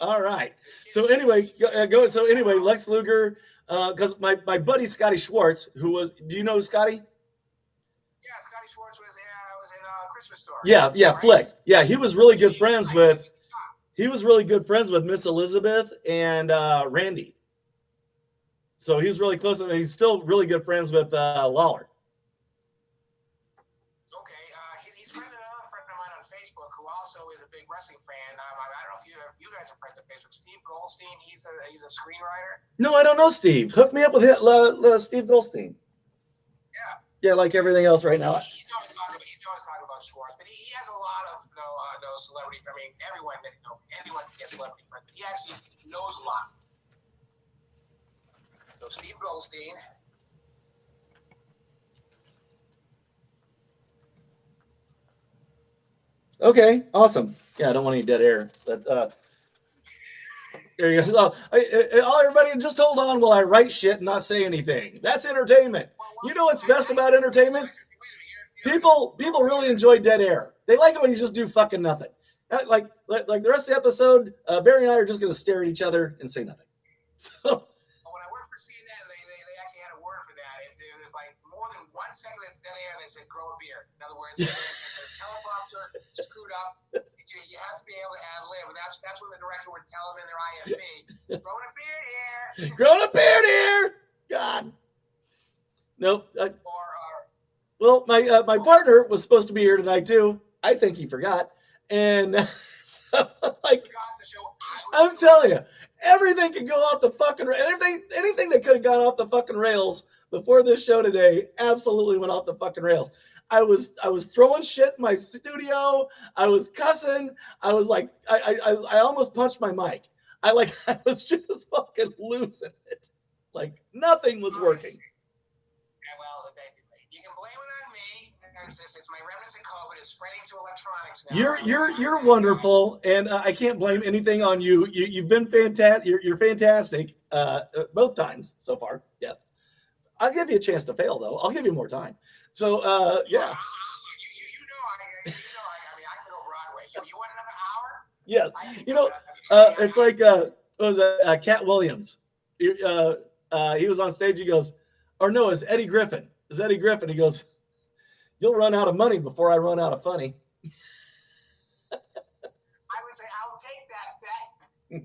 All right. So anyway, go, uh. So anyway, Lex Luger, because my my buddy Scotty Schwartz, who was, do you know Scotty Schwartz was in, uh, was in uh, Christmas Story. Yeah, yeah, Right? Flick. Yeah, he was really good friends with. he was really good friends with Miss Elizabeth and uh, Randy. So he's really close. and He's still really good friends with uh, Lawler. Okay, uh, he, he's friends with another friend of mine on Facebook who also is a big wrestling fan. Um, I, I don't know if you if you guys are friends on Facebook. Steve Goldstein, he's a he's a screenwriter. No, I don't know Steve. Hook me up with him, uh, uh, Steve Goldstein. Yeah. Yeah, like everything else right now. He's talking. He's always talking about Schwartz, but he, he has a lot of you know, celebrity. I mean, everyone that you know, anyone can get celebrity friends, but he actually knows a lot. So Steve Goldstein. Okay, awesome. Yeah, I don't want any dead air. But uh, There you go. All everybody, just hold on while I write shit and not say anything. That's entertainment. You know what's best about entertainment? People, people really enjoy dead air. They like it when you just do fucking nothing. Uh, Like, like, like the rest of the episode, uh, Barry and I are just going to stare at each other and say nothing. So, When I worked for CNN, they, they, they actually had a word for that. It's, it was like more than one second of dead air, they said grow a beard. In other words, the teleprompter screwed up, you, you have to be able to ad lib. And that's, that's when the director would tell them in their IFB, growing a beard here. growing a beard here. God. Nope. I, Or, uh, well, my uh, my partner was supposed to be here tonight too. I think he forgot. And so, like, forgot the show. I I'm telling you, everything could go off the fucking anything anything that could have gone off the fucking rails before this show today absolutely went off the fucking rails. I was I was throwing shit in my studio. I was cussing. I was like I I, I, almost punched my mic. I like I was just fucking losing it. Like nothing was working. Yeah, well, you can blame it on me. It's my remnants of COVID. It's spreading to electronics now. You're you're you're wonderful, and uh, I can't blame anything on you. You you've been fantastic. You're, you're fantastic uh, uh, both times so far. Yeah, I'll give you a chance to fail though. I'll give you more time. So uh, yeah, You, you, you know, I, you know, I, I mean, I can go Broadway. You, you want another hour? yeah. You know, it. Uh, it's like uh, what was it? Uh, Katt Williams. He, uh, uh, he was on stage. He goes, or no, it's Eddie Griffin. It's Eddie Griffin. He goes, "You'll run out of money before I run out of funny." I would say, I'll take that bet.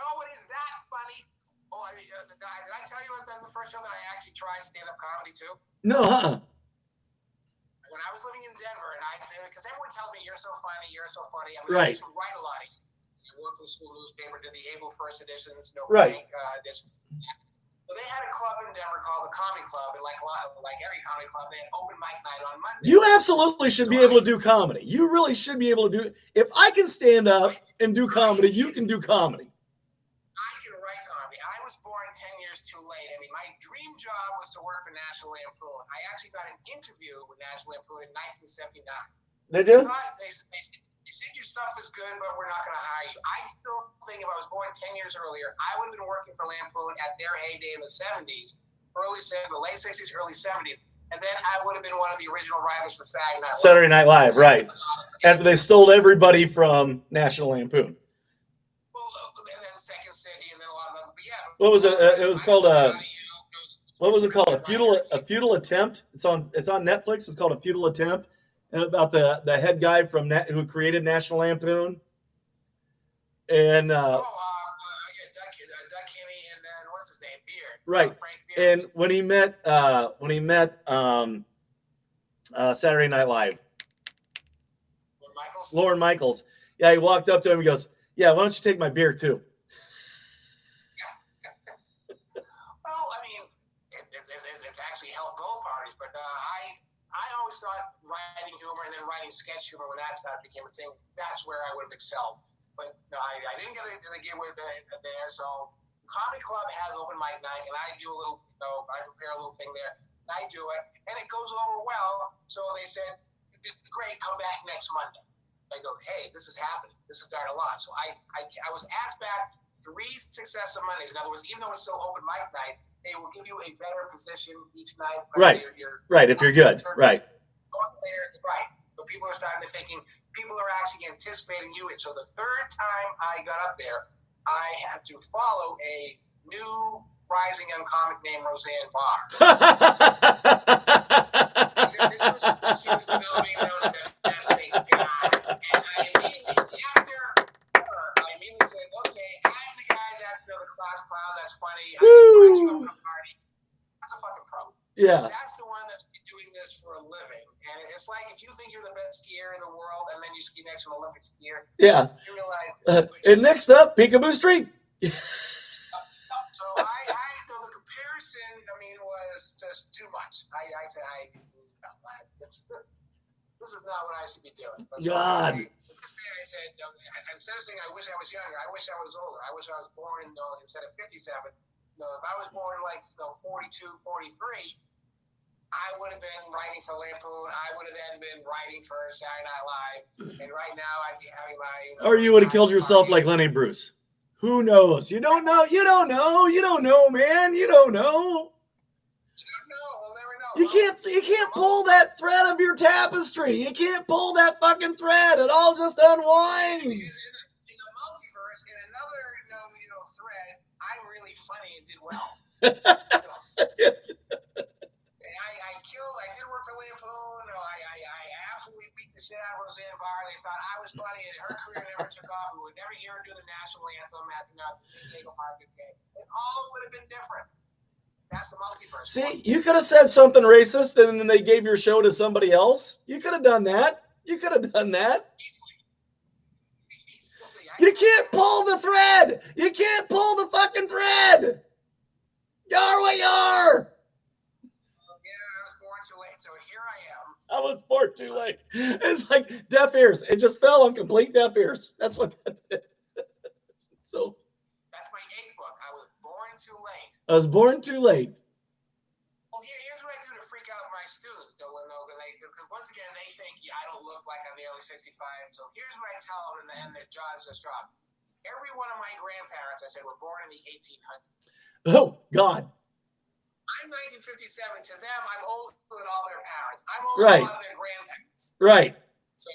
oh, it is that funny. Oh, I, uh, did, I, did I tell you about the, first show that I actually tried stand-up comedy too? No, huh? When I was living in Denver, and I, because everyone tells me you're so funny, you're so funny. I mean, Right. I used to write a lot of. I worked for the school newspaper, did the Able first editions, no Right. break, uh, edition. Well, they had a club in Denver called the Comedy Club, and like a lot, like every comedy club, they had open mic night on Monday. You absolutely should be able to do comedy. You really should be able to do. If I can stand up and do comedy, you can do comedy. I can write comedy. I was born 10 years too late. I mean, my dream job was to work for National Lampoon. I actually got an interview with National Lampoon in 1979. Did They, you? thought- they, they, they said your stuff is good, but we're not going to hire you. I still think if I was born 10 years earlier, I would have been working for Lampoon at their heyday in the 70s, early 70s, late 60s, early 70s. And then I would have been one of the original writers for Saturday Night Live. Saturday Night Live, right? After they stole everybody from National Lampoon. Well, uh, and then Second City, and then a lot of those. But yeah. What was it? Uh, it was called, a. What was it called? A futile a futile attempt. It's on it's on Netflix. It's called a futile attempt. About the the head guy from Nat, who created National Lampoon. And Oh, uh, uh, uh, yeah, Doug, uh, Doug Kenney, and then what's his name? Beard. Right. Uh, Frank Beard. and when he met uh, when he met um, uh, Saturday Night Live, Lorne Michaels. Lorne Michaels. Yeah, he walked up to him. He goes, "Yeah, why don't you take my beer too?" Well, I mean, it, it, it's, it's, it's actually helped go parties, but uh, I I always thought writing humor and then writing sketch humor when that side became a thing, that's where I would have excelled. But no, I, I didn't get the, the gig with uh, there, so Comedy Club has open mic night, and I do a little, you know, I prepare a little thing there, and I do it, and it goes over well. So they said, "Great, come back next Monday." I go, "Hey, this is happening. This is starting a lot." So I, I, I was asked back three successive Mondays. In other words, even though it's still open mic night, they will give you a better position each night. Right. You're, you're Right, if you're good, right? Going later, right. But people are starting to thinking, people are actually anticipating you. And so the third time I got up there, I had to follow a new rising young comic named Roseanne Barr. This was, she was as the best thing guys. And I immediately, after her, I immediately said, okay, I'm the guy that's you know, the class clown, that's funny. I can you up at a party. That's a fucking pro. yeah, That's the one that's been doing this for a living. And it's like if you think you're the best skier in the world and then you ski next to an Olympic skier, yeah. you realize. Uh, and next up, Picabo Street. So I, I know the comparison, I mean, was just too much. I, I said, I, no, I this, this, this is not what I should be doing. But so God. I, I said, no, instead of saying I wish I was younger, I wish I was older. I wish I was born in, no, instead of 57. You know, if I was born like you know, 42, 43, I would have been writing for Lampoon. I would have then been writing for Saturday Night Live. And right now, I'd be having my. You know, Or you would have killed yourself like Lenny Bruce. Who knows? You don't know. You don't know. You don't know, man. You don't know. No, we'll never know. You can't. You can't pull that thread of your tapestry. You can't pull that fucking thread. It all just In unwinds. the, in the multiverse, in another you know, you know, thread, I'm really funny and did well. Killed. I did work for Lampoon. No, I, I, I absolutely beat the shit out of Roseanne Barr. They thought I was funny, and her career never took off. We would never hear her do the national anthem at, you know, at the San Diego Marcus game. It all would have been different. That's the multiverse. See, you could have said something racist, and then they gave your show to somebody else. You could have done that. You could have done that. Easily. Easily. You can't pull the thread. You can't pull the fucking thread. Yar what yar. Yeah, I was born too late. It's like deaf ears. It just fell on complete deaf ears. That's what that did. So That's my eighth book. I was born too late. I was born too late. Well, here, here's what I do to freak out my students, though, when though, because once again they think yeah, I don't look like I'm nearly 65. So here's what I tell them, and, the, and their jaws just drop. Every one of my grandparents, I said, were born in the 1800s. Oh God. I'm 1957. To them, I'm older than all their parents. I'm older Right. than their grandparents. Right. So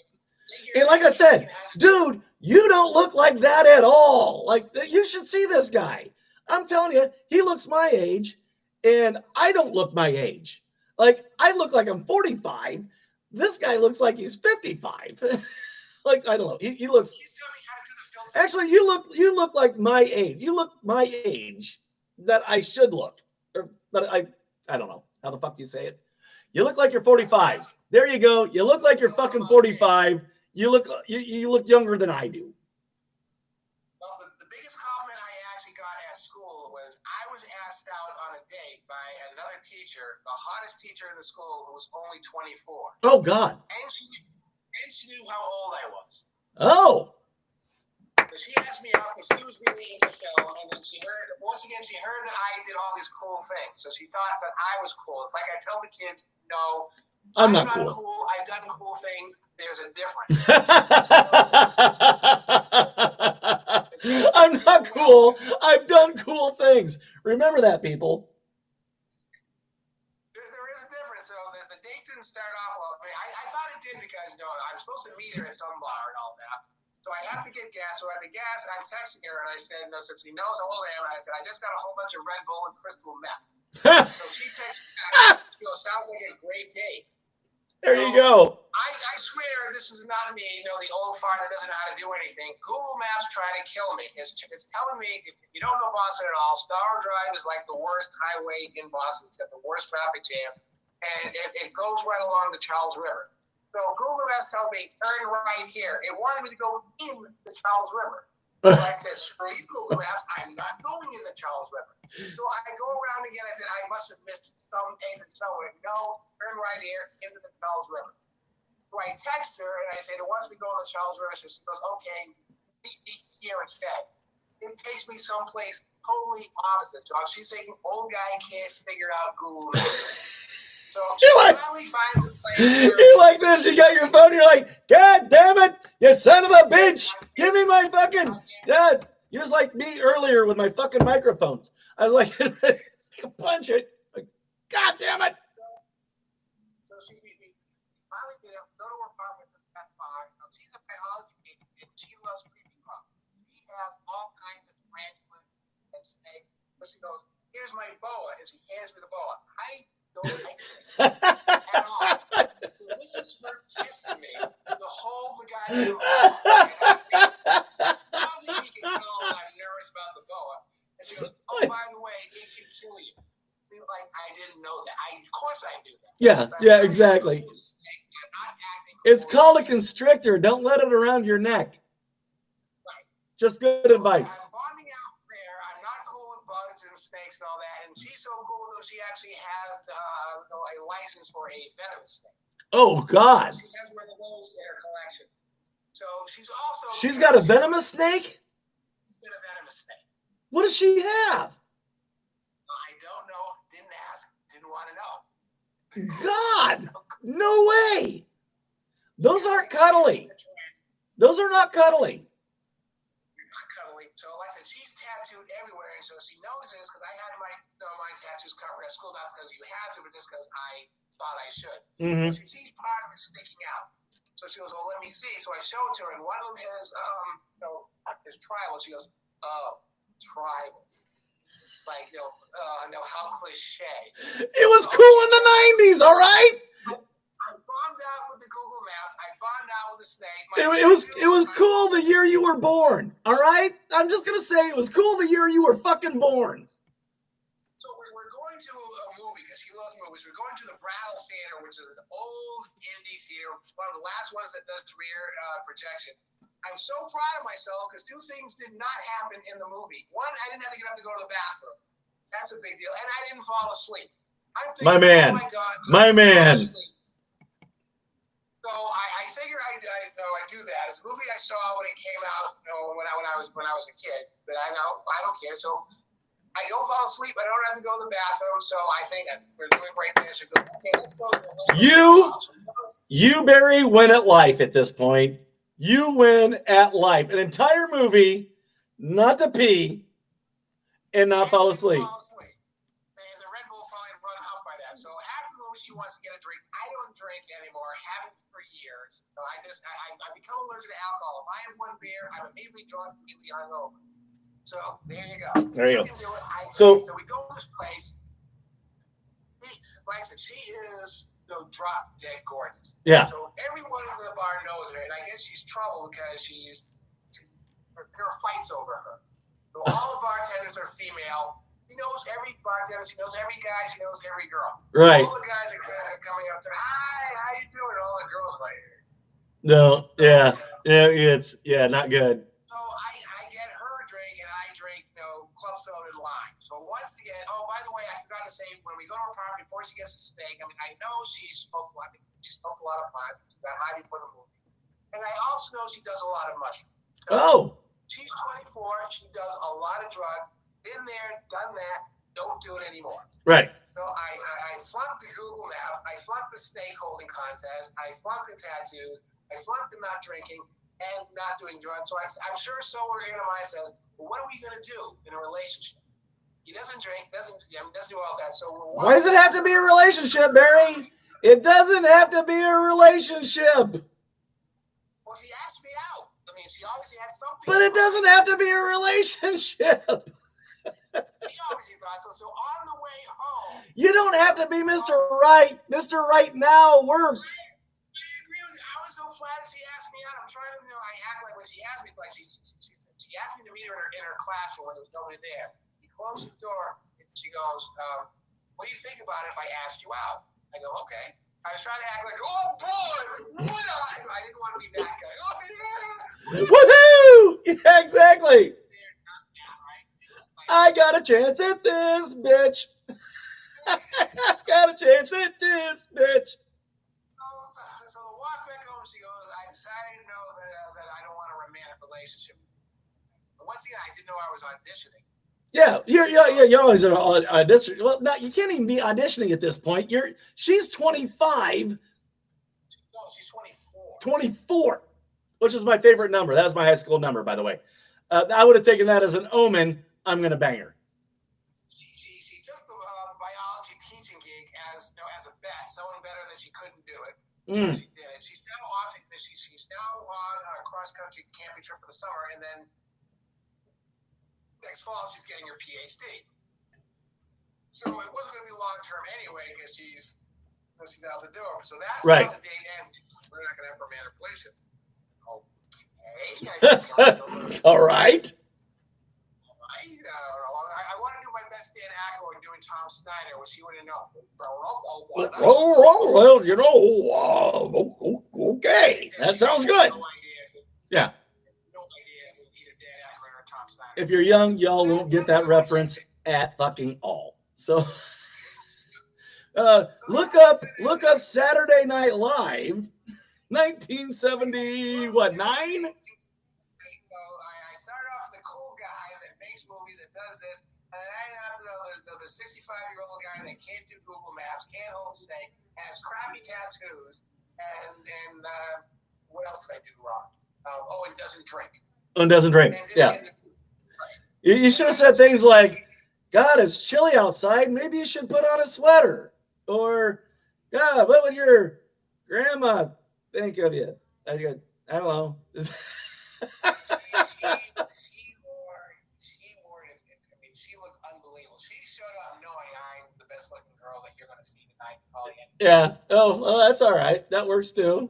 And like I said, dude, you don't look like that at all. Like you should see this guy. I'm telling you, he looks my age, and I don't look my age. Like I look like I'm 45. This guy looks like he's 55. like I don't know. He, he looks You tell me how to do the filter. actually you look you look like my age. You look my age that I should look. I I don't know how the fuck you say it. You look like you're 45. There you go. You look like you're fucking 45. You look you, you look younger than I do. Well, the, the biggest compliment I actually got at school was I was asked out on a date by another teacher, the hottest teacher in the school, who was only 24. Oh God. And she, and she knew how old I was. Oh. But she asked me out because she was really into the film, and then she heard, once again, she heard that I did all these cool things. So she thought that I was cool. It's like I tell the kids, no, I'm not cool. I've done cool things. There's a difference. I'm not cool. I've done cool things. Remember that, people. There, there is a difference. So the, the date didn't start off well. I mean, I, I thought it did because you know I'm supposed to meet her at some bar and all. So I have to get gas. So at the gas, I'm texting her and I said, no, since he knows how old I am, I said I just got a whole bunch of Red Bull and crystal meth. So she texts me back. She goes, sounds like a great date. there you go. I, I swear this is not me, you know, the old fart that doesn't know how to do anything. Google Maps trying to kill me. It's, it's telling me if you don't know Boston at all, Storrow Drive is like the worst highway in Boston. It's got the worst traffic jam, and it, it goes right along the Charles River. So Google Maps tells me turn right here. It wanted me to go in the Charles River. So I said, screw you, Google Maps. I'm not going in the Charles River. So I go around again. I said, I must have missed some exit somewhere. No, turn right here into the Charles River. So I text her and I said, it wants me to go to the Charles River. So she goes, okay, meet me here instead. It takes me someplace totally opposite. So she's saying, old guy can't figure out Google Maps. You're like- You're like this. You got your phone. You're like, God damn it, you son of a bitch! Give me my fucking dad. You was like me earlier with my fucking microphones. I was like, punch it. God damn it! But she goes, Here's my boa. And she hands me the boa. I don't like snakes at all. So this is her testing me to hold the goddamn boa. Probably she can tell I'm nervous about the boa. And she goes, Oh, by the way, it can kill you. Like, I didn't know that. I, of course I knew that. yeah, yeah, exactly. It's called a constrictor. Don't let it around your neck. Just good advice. I'm bonding out there. I'm not cool with bugs and snakes and all that. And she's so cool though. She actually has uh, a license for a venomous snake. Oh God, She has one of those in her collection. So she's also. she's got a venomous snake. She's got a venomous snake. What does she have? I don't know. Didn't ask. Didn't want to know. God, no way. Those aren't cuddly. Those are not cuddly. So like I said, she's tattooed everywhere, and so she knows this because I had my uh, my tattoos covered at school, not because you had to, but just because I thought I should. Mhm. She sees part of it sticking out. So she goes, "Well, let me see." So I showed to her, and one of them is, um, you know, is tribal. She goes, "Oh, tribal." Like, you know, uh, no, how cliche. It was cool in the 90s, all right? I bombed out with the Google Maps. I bombed out with the snake. It, it was it was cool the year you were born, all right? I'm just gonna say it was cool the year you were fucking born. So we're, we're going to a movie because she loves movies. We're going to the Brattle Theater, which is an old indie theater, one of the last ones that does rear uh, projection. I'm so proud of myself because two things did not happen in the movie. One, I didn't have to get up to go to the bathroom. That's a big deal, and I didn't fall asleep. I'm thinking, My man. oh my God, My man. asleep. So I, I figure I, I know I do that. It's a movie I saw when it came out, you know, when I when I was when I was a kid. But I know I don't care. So I don't fall asleep. I don't have to go to the bathroom. So I think we're doing great go, okay, let's go. the- You- You, Barry, win at life at this point. You win at life. An entire movie, not to pee and not fall asleep. Fall asleep. And the Red Bull probably run up by that. So after the movie, she wants to get a drink. I don't drink anymore. Haven't for years. So I just I, I, I become allergic to alcohol. If I have one beer, I'm immediately drunk, immediately hungover. So there you go. There you go. can do it. I, So- so we go to this place. Like I said, she is the drop dead gorgeous. Yeah. So everyone in the bar knows her, and I guess she's trouble because she's there are fights over her. So all the bartenders are female. She knows every bartender. She knows every guy. She knows every girl. Right. All the guys are kind of coming up to her. Hi, how you doing? All the girls like. No, yeah. Yeah, it's yeah, not good. So I, I get her drink and I drink, you know, club soda and lime. So once again, oh, by the way, I forgot to say, when we go to her apartment before she gets a steak, I mean, I know she smoked a lot, she smoked a lot of pot, she got high before the movie. And I also know she does a lot of mushrooms. Oh, She's 24, she does a lot of drugs, been there, done that, don't do it anymore. right. So I, I, I flunked the Google Maps, I flunked the snake holding contest, I flunked the tattoos, I flunked the not drinking and not doing drugs. So I, I'm sure somewhere in her mind says, well, what are we going to do in a relationship? He doesn't drink, doesn't yeah, doesn't do all that. So we're Why does it have to be a relationship, Barry? It doesn't have to be a relationship. Well, she asked me out. I mean, she obviously had something. But it doesn't have to be a relationship. She obviously thought so. So on the way home, You don't have to be Mr. Right. Mr. Right now works. I agree with you. So she asked me out. I'm trying to, you know, I act like when she asked me, like she, she, she, she asked me to meet her in her, in her classroom when there was nobody there. He closed the door and she goes, um, "What do you think about it if I asked you out?" I go, "Okay." I was trying to act like, "Oh boy, what?" I, I didn't want to be that guy. Oh yeah. Woohoo! Yeah, exactly. There, not that, right? It was like, I got a chance at this, bitch. I got a chance at this, bitch. Decided to know that, uh, that I don't want a romantic relationship. But once again, I didn't know I was auditioning. Yeah, you're you're, you're- always an au- audition. Well, no, you can't even be auditioning at this point. You're she's 25, No, she's 24. 24, which is my favorite number. That was my high school number, by the way. Uh, I would have taken that as an omen. I'm gonna bang her. She, she, she took the, uh, the biology teaching gig as you know, as a bet, someone better that she couldn't do it. So Mm. she did now on a cross country camping trip for the summer, and then next fall she's getting her PhD. So it wasn't going to be long term anyway because she's she's out the door. So that's Right. how the date ends. We're not going to have romantic relationship. Okay. To myself, All right. I, uh, I, I want to do my best Dan Aykroyd doing Tom Snyder, which he wouldn't know. Oh, oh, well, you know, uh, okay, that sounds good. Yeah. No idea either Dan Aykroyd or Tom Snyder. If you're young, y'all won't get that reference at fucking all. So, uh, look up, look up Saturday Night Live, 1970, what nine? I, I off the cool guy that makes movies that does this. And I happen to the, the, the 65 year old guy that can't do Google Maps, can't hold a steak, has crappy tattoos, and and uh, what else did I do wrong? Um, oh, and doesn't drink. And doesn't drink. And Yeah. the- You, you should have said things like, God, it's chilly outside. Maybe you should put on a sweater. Or, God, what would your grandma think of you? I, I don't know. she, she wore, she wore it. I mean, she looked unbelievable. She showed up knowing I'm the best looking girl that you're going to see tonight. Probably. Yeah. Oh, well, that's all right. That works too.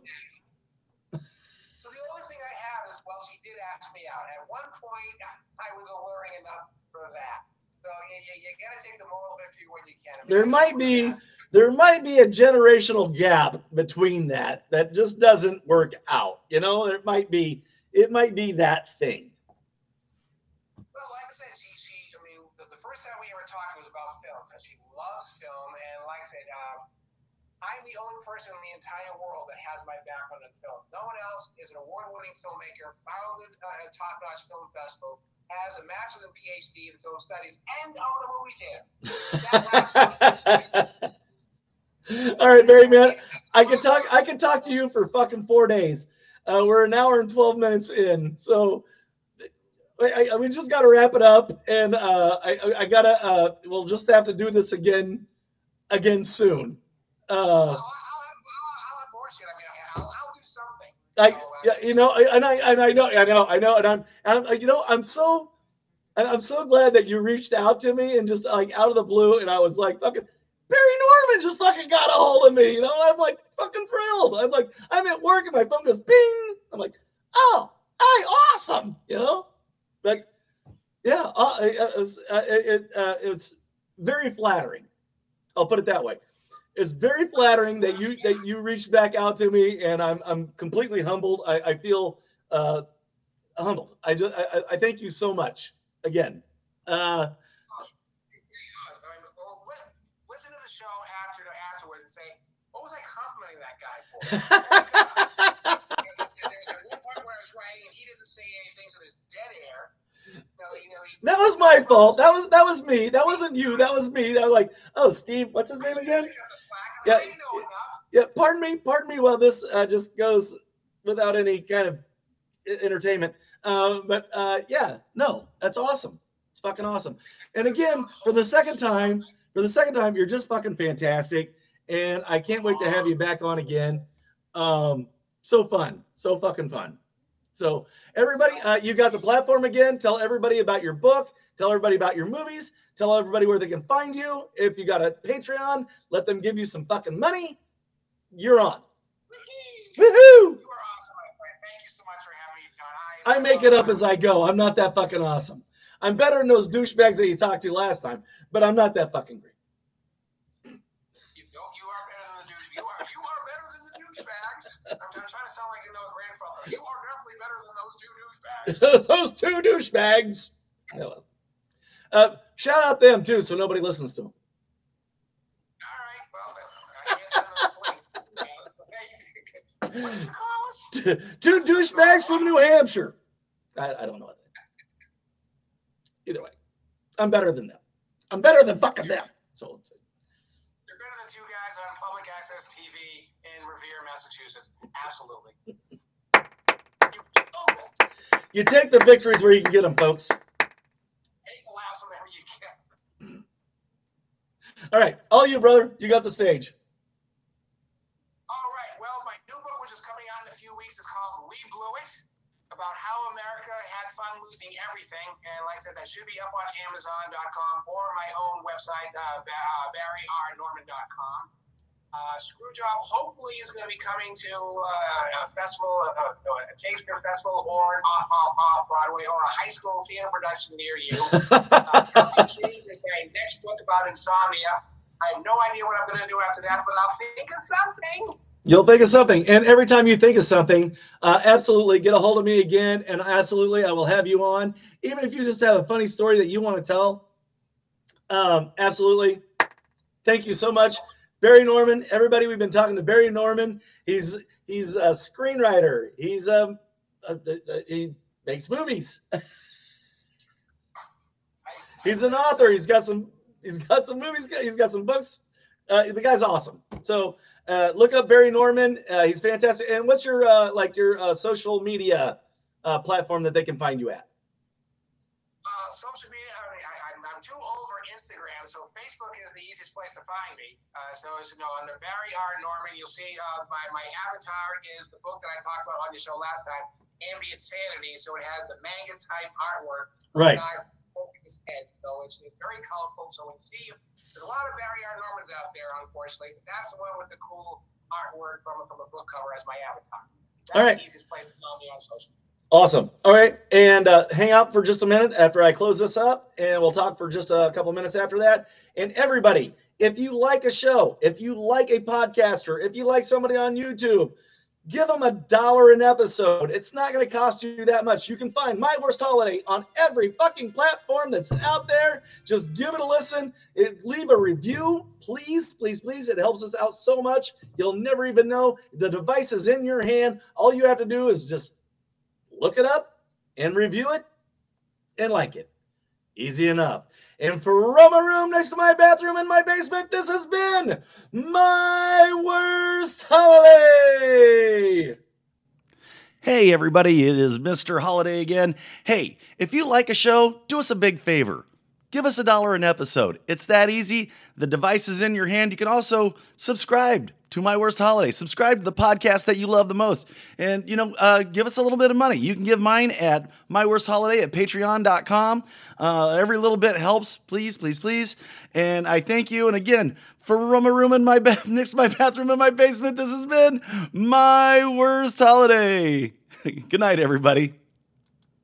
So the only thing I have is, well, she did ask me out. At one point, I was alluring enough for that. So you, you, you got to take the moral victory when you can. I mean, There might be- There might be a generational gap between that that just doesn't work out. You know, it might be, it might be that thing. Well, like I said, she, she I mean, the, the first time we ever talked was about film because she loves film. And like I said, um, I'm the only person in the entire world that has my background in film. No one else is an award winning filmmaker, founded uh, a top notch film festival, has a master's and PhD in film studies, and own a movie theater. That last one is- All right, Barry, man. I can talk. I can talk to you for fucking four days. Uh, we're an hour and twelve minutes in, so I, I, we just got to wrap it up, and uh, I, I- I gotta. Uh, we'll just have to do this again, again soon. I'll, Uh, I'll, I'll, I'll have more. I mean, I'll, I'll do something. I, yeah, you know, I- and I, and I know, I know, I know, and I'm, and I'm, you know, I'm so, I'm so glad that you reached out to me and just like out of the blue, and I was like, fucking, Barry Norman just fucking got a hold of me, you know. I'm like fucking thrilled. I'm like, I'm at work and my phone goes bing. I'm like, oh, hey, awesome, you know. But yeah, uh, it, uh, it, uh, it's very flattering. I'll put it that way. It's very flattering that you that you reached back out to me, and I'm I'm completely humbled. I, I feel uh, humbled. I just I, I- thank you so much again. Uh, listen to the show after afterwards and say, "What was I complimenting that guy for?" there's at one point where I was writing and he doesn't say anything, so there's dead air. That was my fault. That was that was me. That wasn't you. That was me. That was like, oh, Steve, what's his name again? Yeah. Yeah, pardon me, pardon me. While this uh, just goes without any kind of entertainment, uh, but uh, yeah, no, that's awesome. It's fucking awesome. And again, for the second time, for the second time, you're just fucking fantastic, and I can't wait to have you back on again. Um, so fun, so fucking fun. So everybody, uh, you got the platform again. Tell everybody about your book. Tell everybody about your movies. Tell everybody where they can find you. If you got a Patreon, let them give you some fucking money. You're on. Woohoo! You are awesome, my. Thank you so much for having me on. I make it up as I go. I'm not that fucking awesome. I'm better than those douchebags that you talked to last time, but I'm not that fucking great. those two douchebags. Hello. Uh, shout out them too, so nobody listens to them. All right. Well, I guess I'm gonna swing. What did you call us? two douchebags from New Hampshire. I, I don't know what that. Either way, I'm better than them. I'm better than fucking them. So You're better than two guys on public access TV in Revere, Massachusetts. Absolutely. You take the victories where you can get them, folks. Take laughs whenever you can. All right, all you brother, you got the stage. All right. Well, my new book, which is coming out in a few weeks, is called We Blew It about how America had fun losing everything. And like I said, that should be up on Amazon.com or my own website, uh, uh, BarryRNorman.com. Uh, Screwjob hopefully is going to be coming to uh, a festival, uh, a Shakespeare festival, or an off, off, off Broadway, or a high school theater production near you. Uh, Kelsey Kitties is my next book about insomnia. I have no idea what I'm going to do after that, but I'll think of something. You'll think of something. And every time you think of something, uh, absolutely get a hold of me again. And absolutely, I will have you on. Even if you just have a funny story that you want to tell. Um, absolutely. Thank you so much. Barry Norman, everybody, we've been talking to Barry Norman. He's he's a screenwriter. He's um uh, uh, he makes movies. He's an author. He's got some. He's got some movies. He's got some books. Uh, the guy's awesome. So uh, look up Barry Norman. Uh, he's fantastic. And what's your uh, like your uh, social media uh, platform that they can find you at? social media. I mean, I, am too old for Instagram, so Facebook is the easiest place to find me. Uh, so as you know, under Barry R. Norman, you'll see uh, my my avatar is the book that I talked about on your show last time, Ambient Sanity. So it has the manga type artwork. Right his head, though. It's, it's very colorful. So we see there's a lot of Barry R. Normans out there, unfortunately. But that's the one with the cool artwork from from a book cover as my avatar. That's All right. the easiest place to follow me on social. Awesome. All right. And uh, hang out for just a minute after I close this up, and we'll talk for just a couple minutes after that. And everybody, if you like a show, if you like a podcaster, if you like somebody on YouTube, Give them a dollar an episode. It's not going to cost you that much. You can find My Worst Holiday on every fucking platform that's out there. Just give it a listen. It, leave a review, please, please, please. It helps us out so much. You'll never even know. The device is in your hand. All you have to do is just look it up and review it and like it. Easy enough. And from a room next to my bathroom in my basement, this has been my worst holiday. Hey, everybody, it is Mr. Holiday again. Hey, if you like a show, do us a big favor. Give us a dollar an episode. It's that easy. The device is in your hand. You can also subscribe to My Worst Holiday. Subscribe to the podcast that you love the most. And, you know, uh, give us a little bit of money. You can give mine at My Worst Holiday at patreon.com. Uh, every little bit helps. Please, please, please. And I thank you. And again, for room a room in my bed next to my bathroom in my basement, this has been My Worst Holiday. Good night, everybody.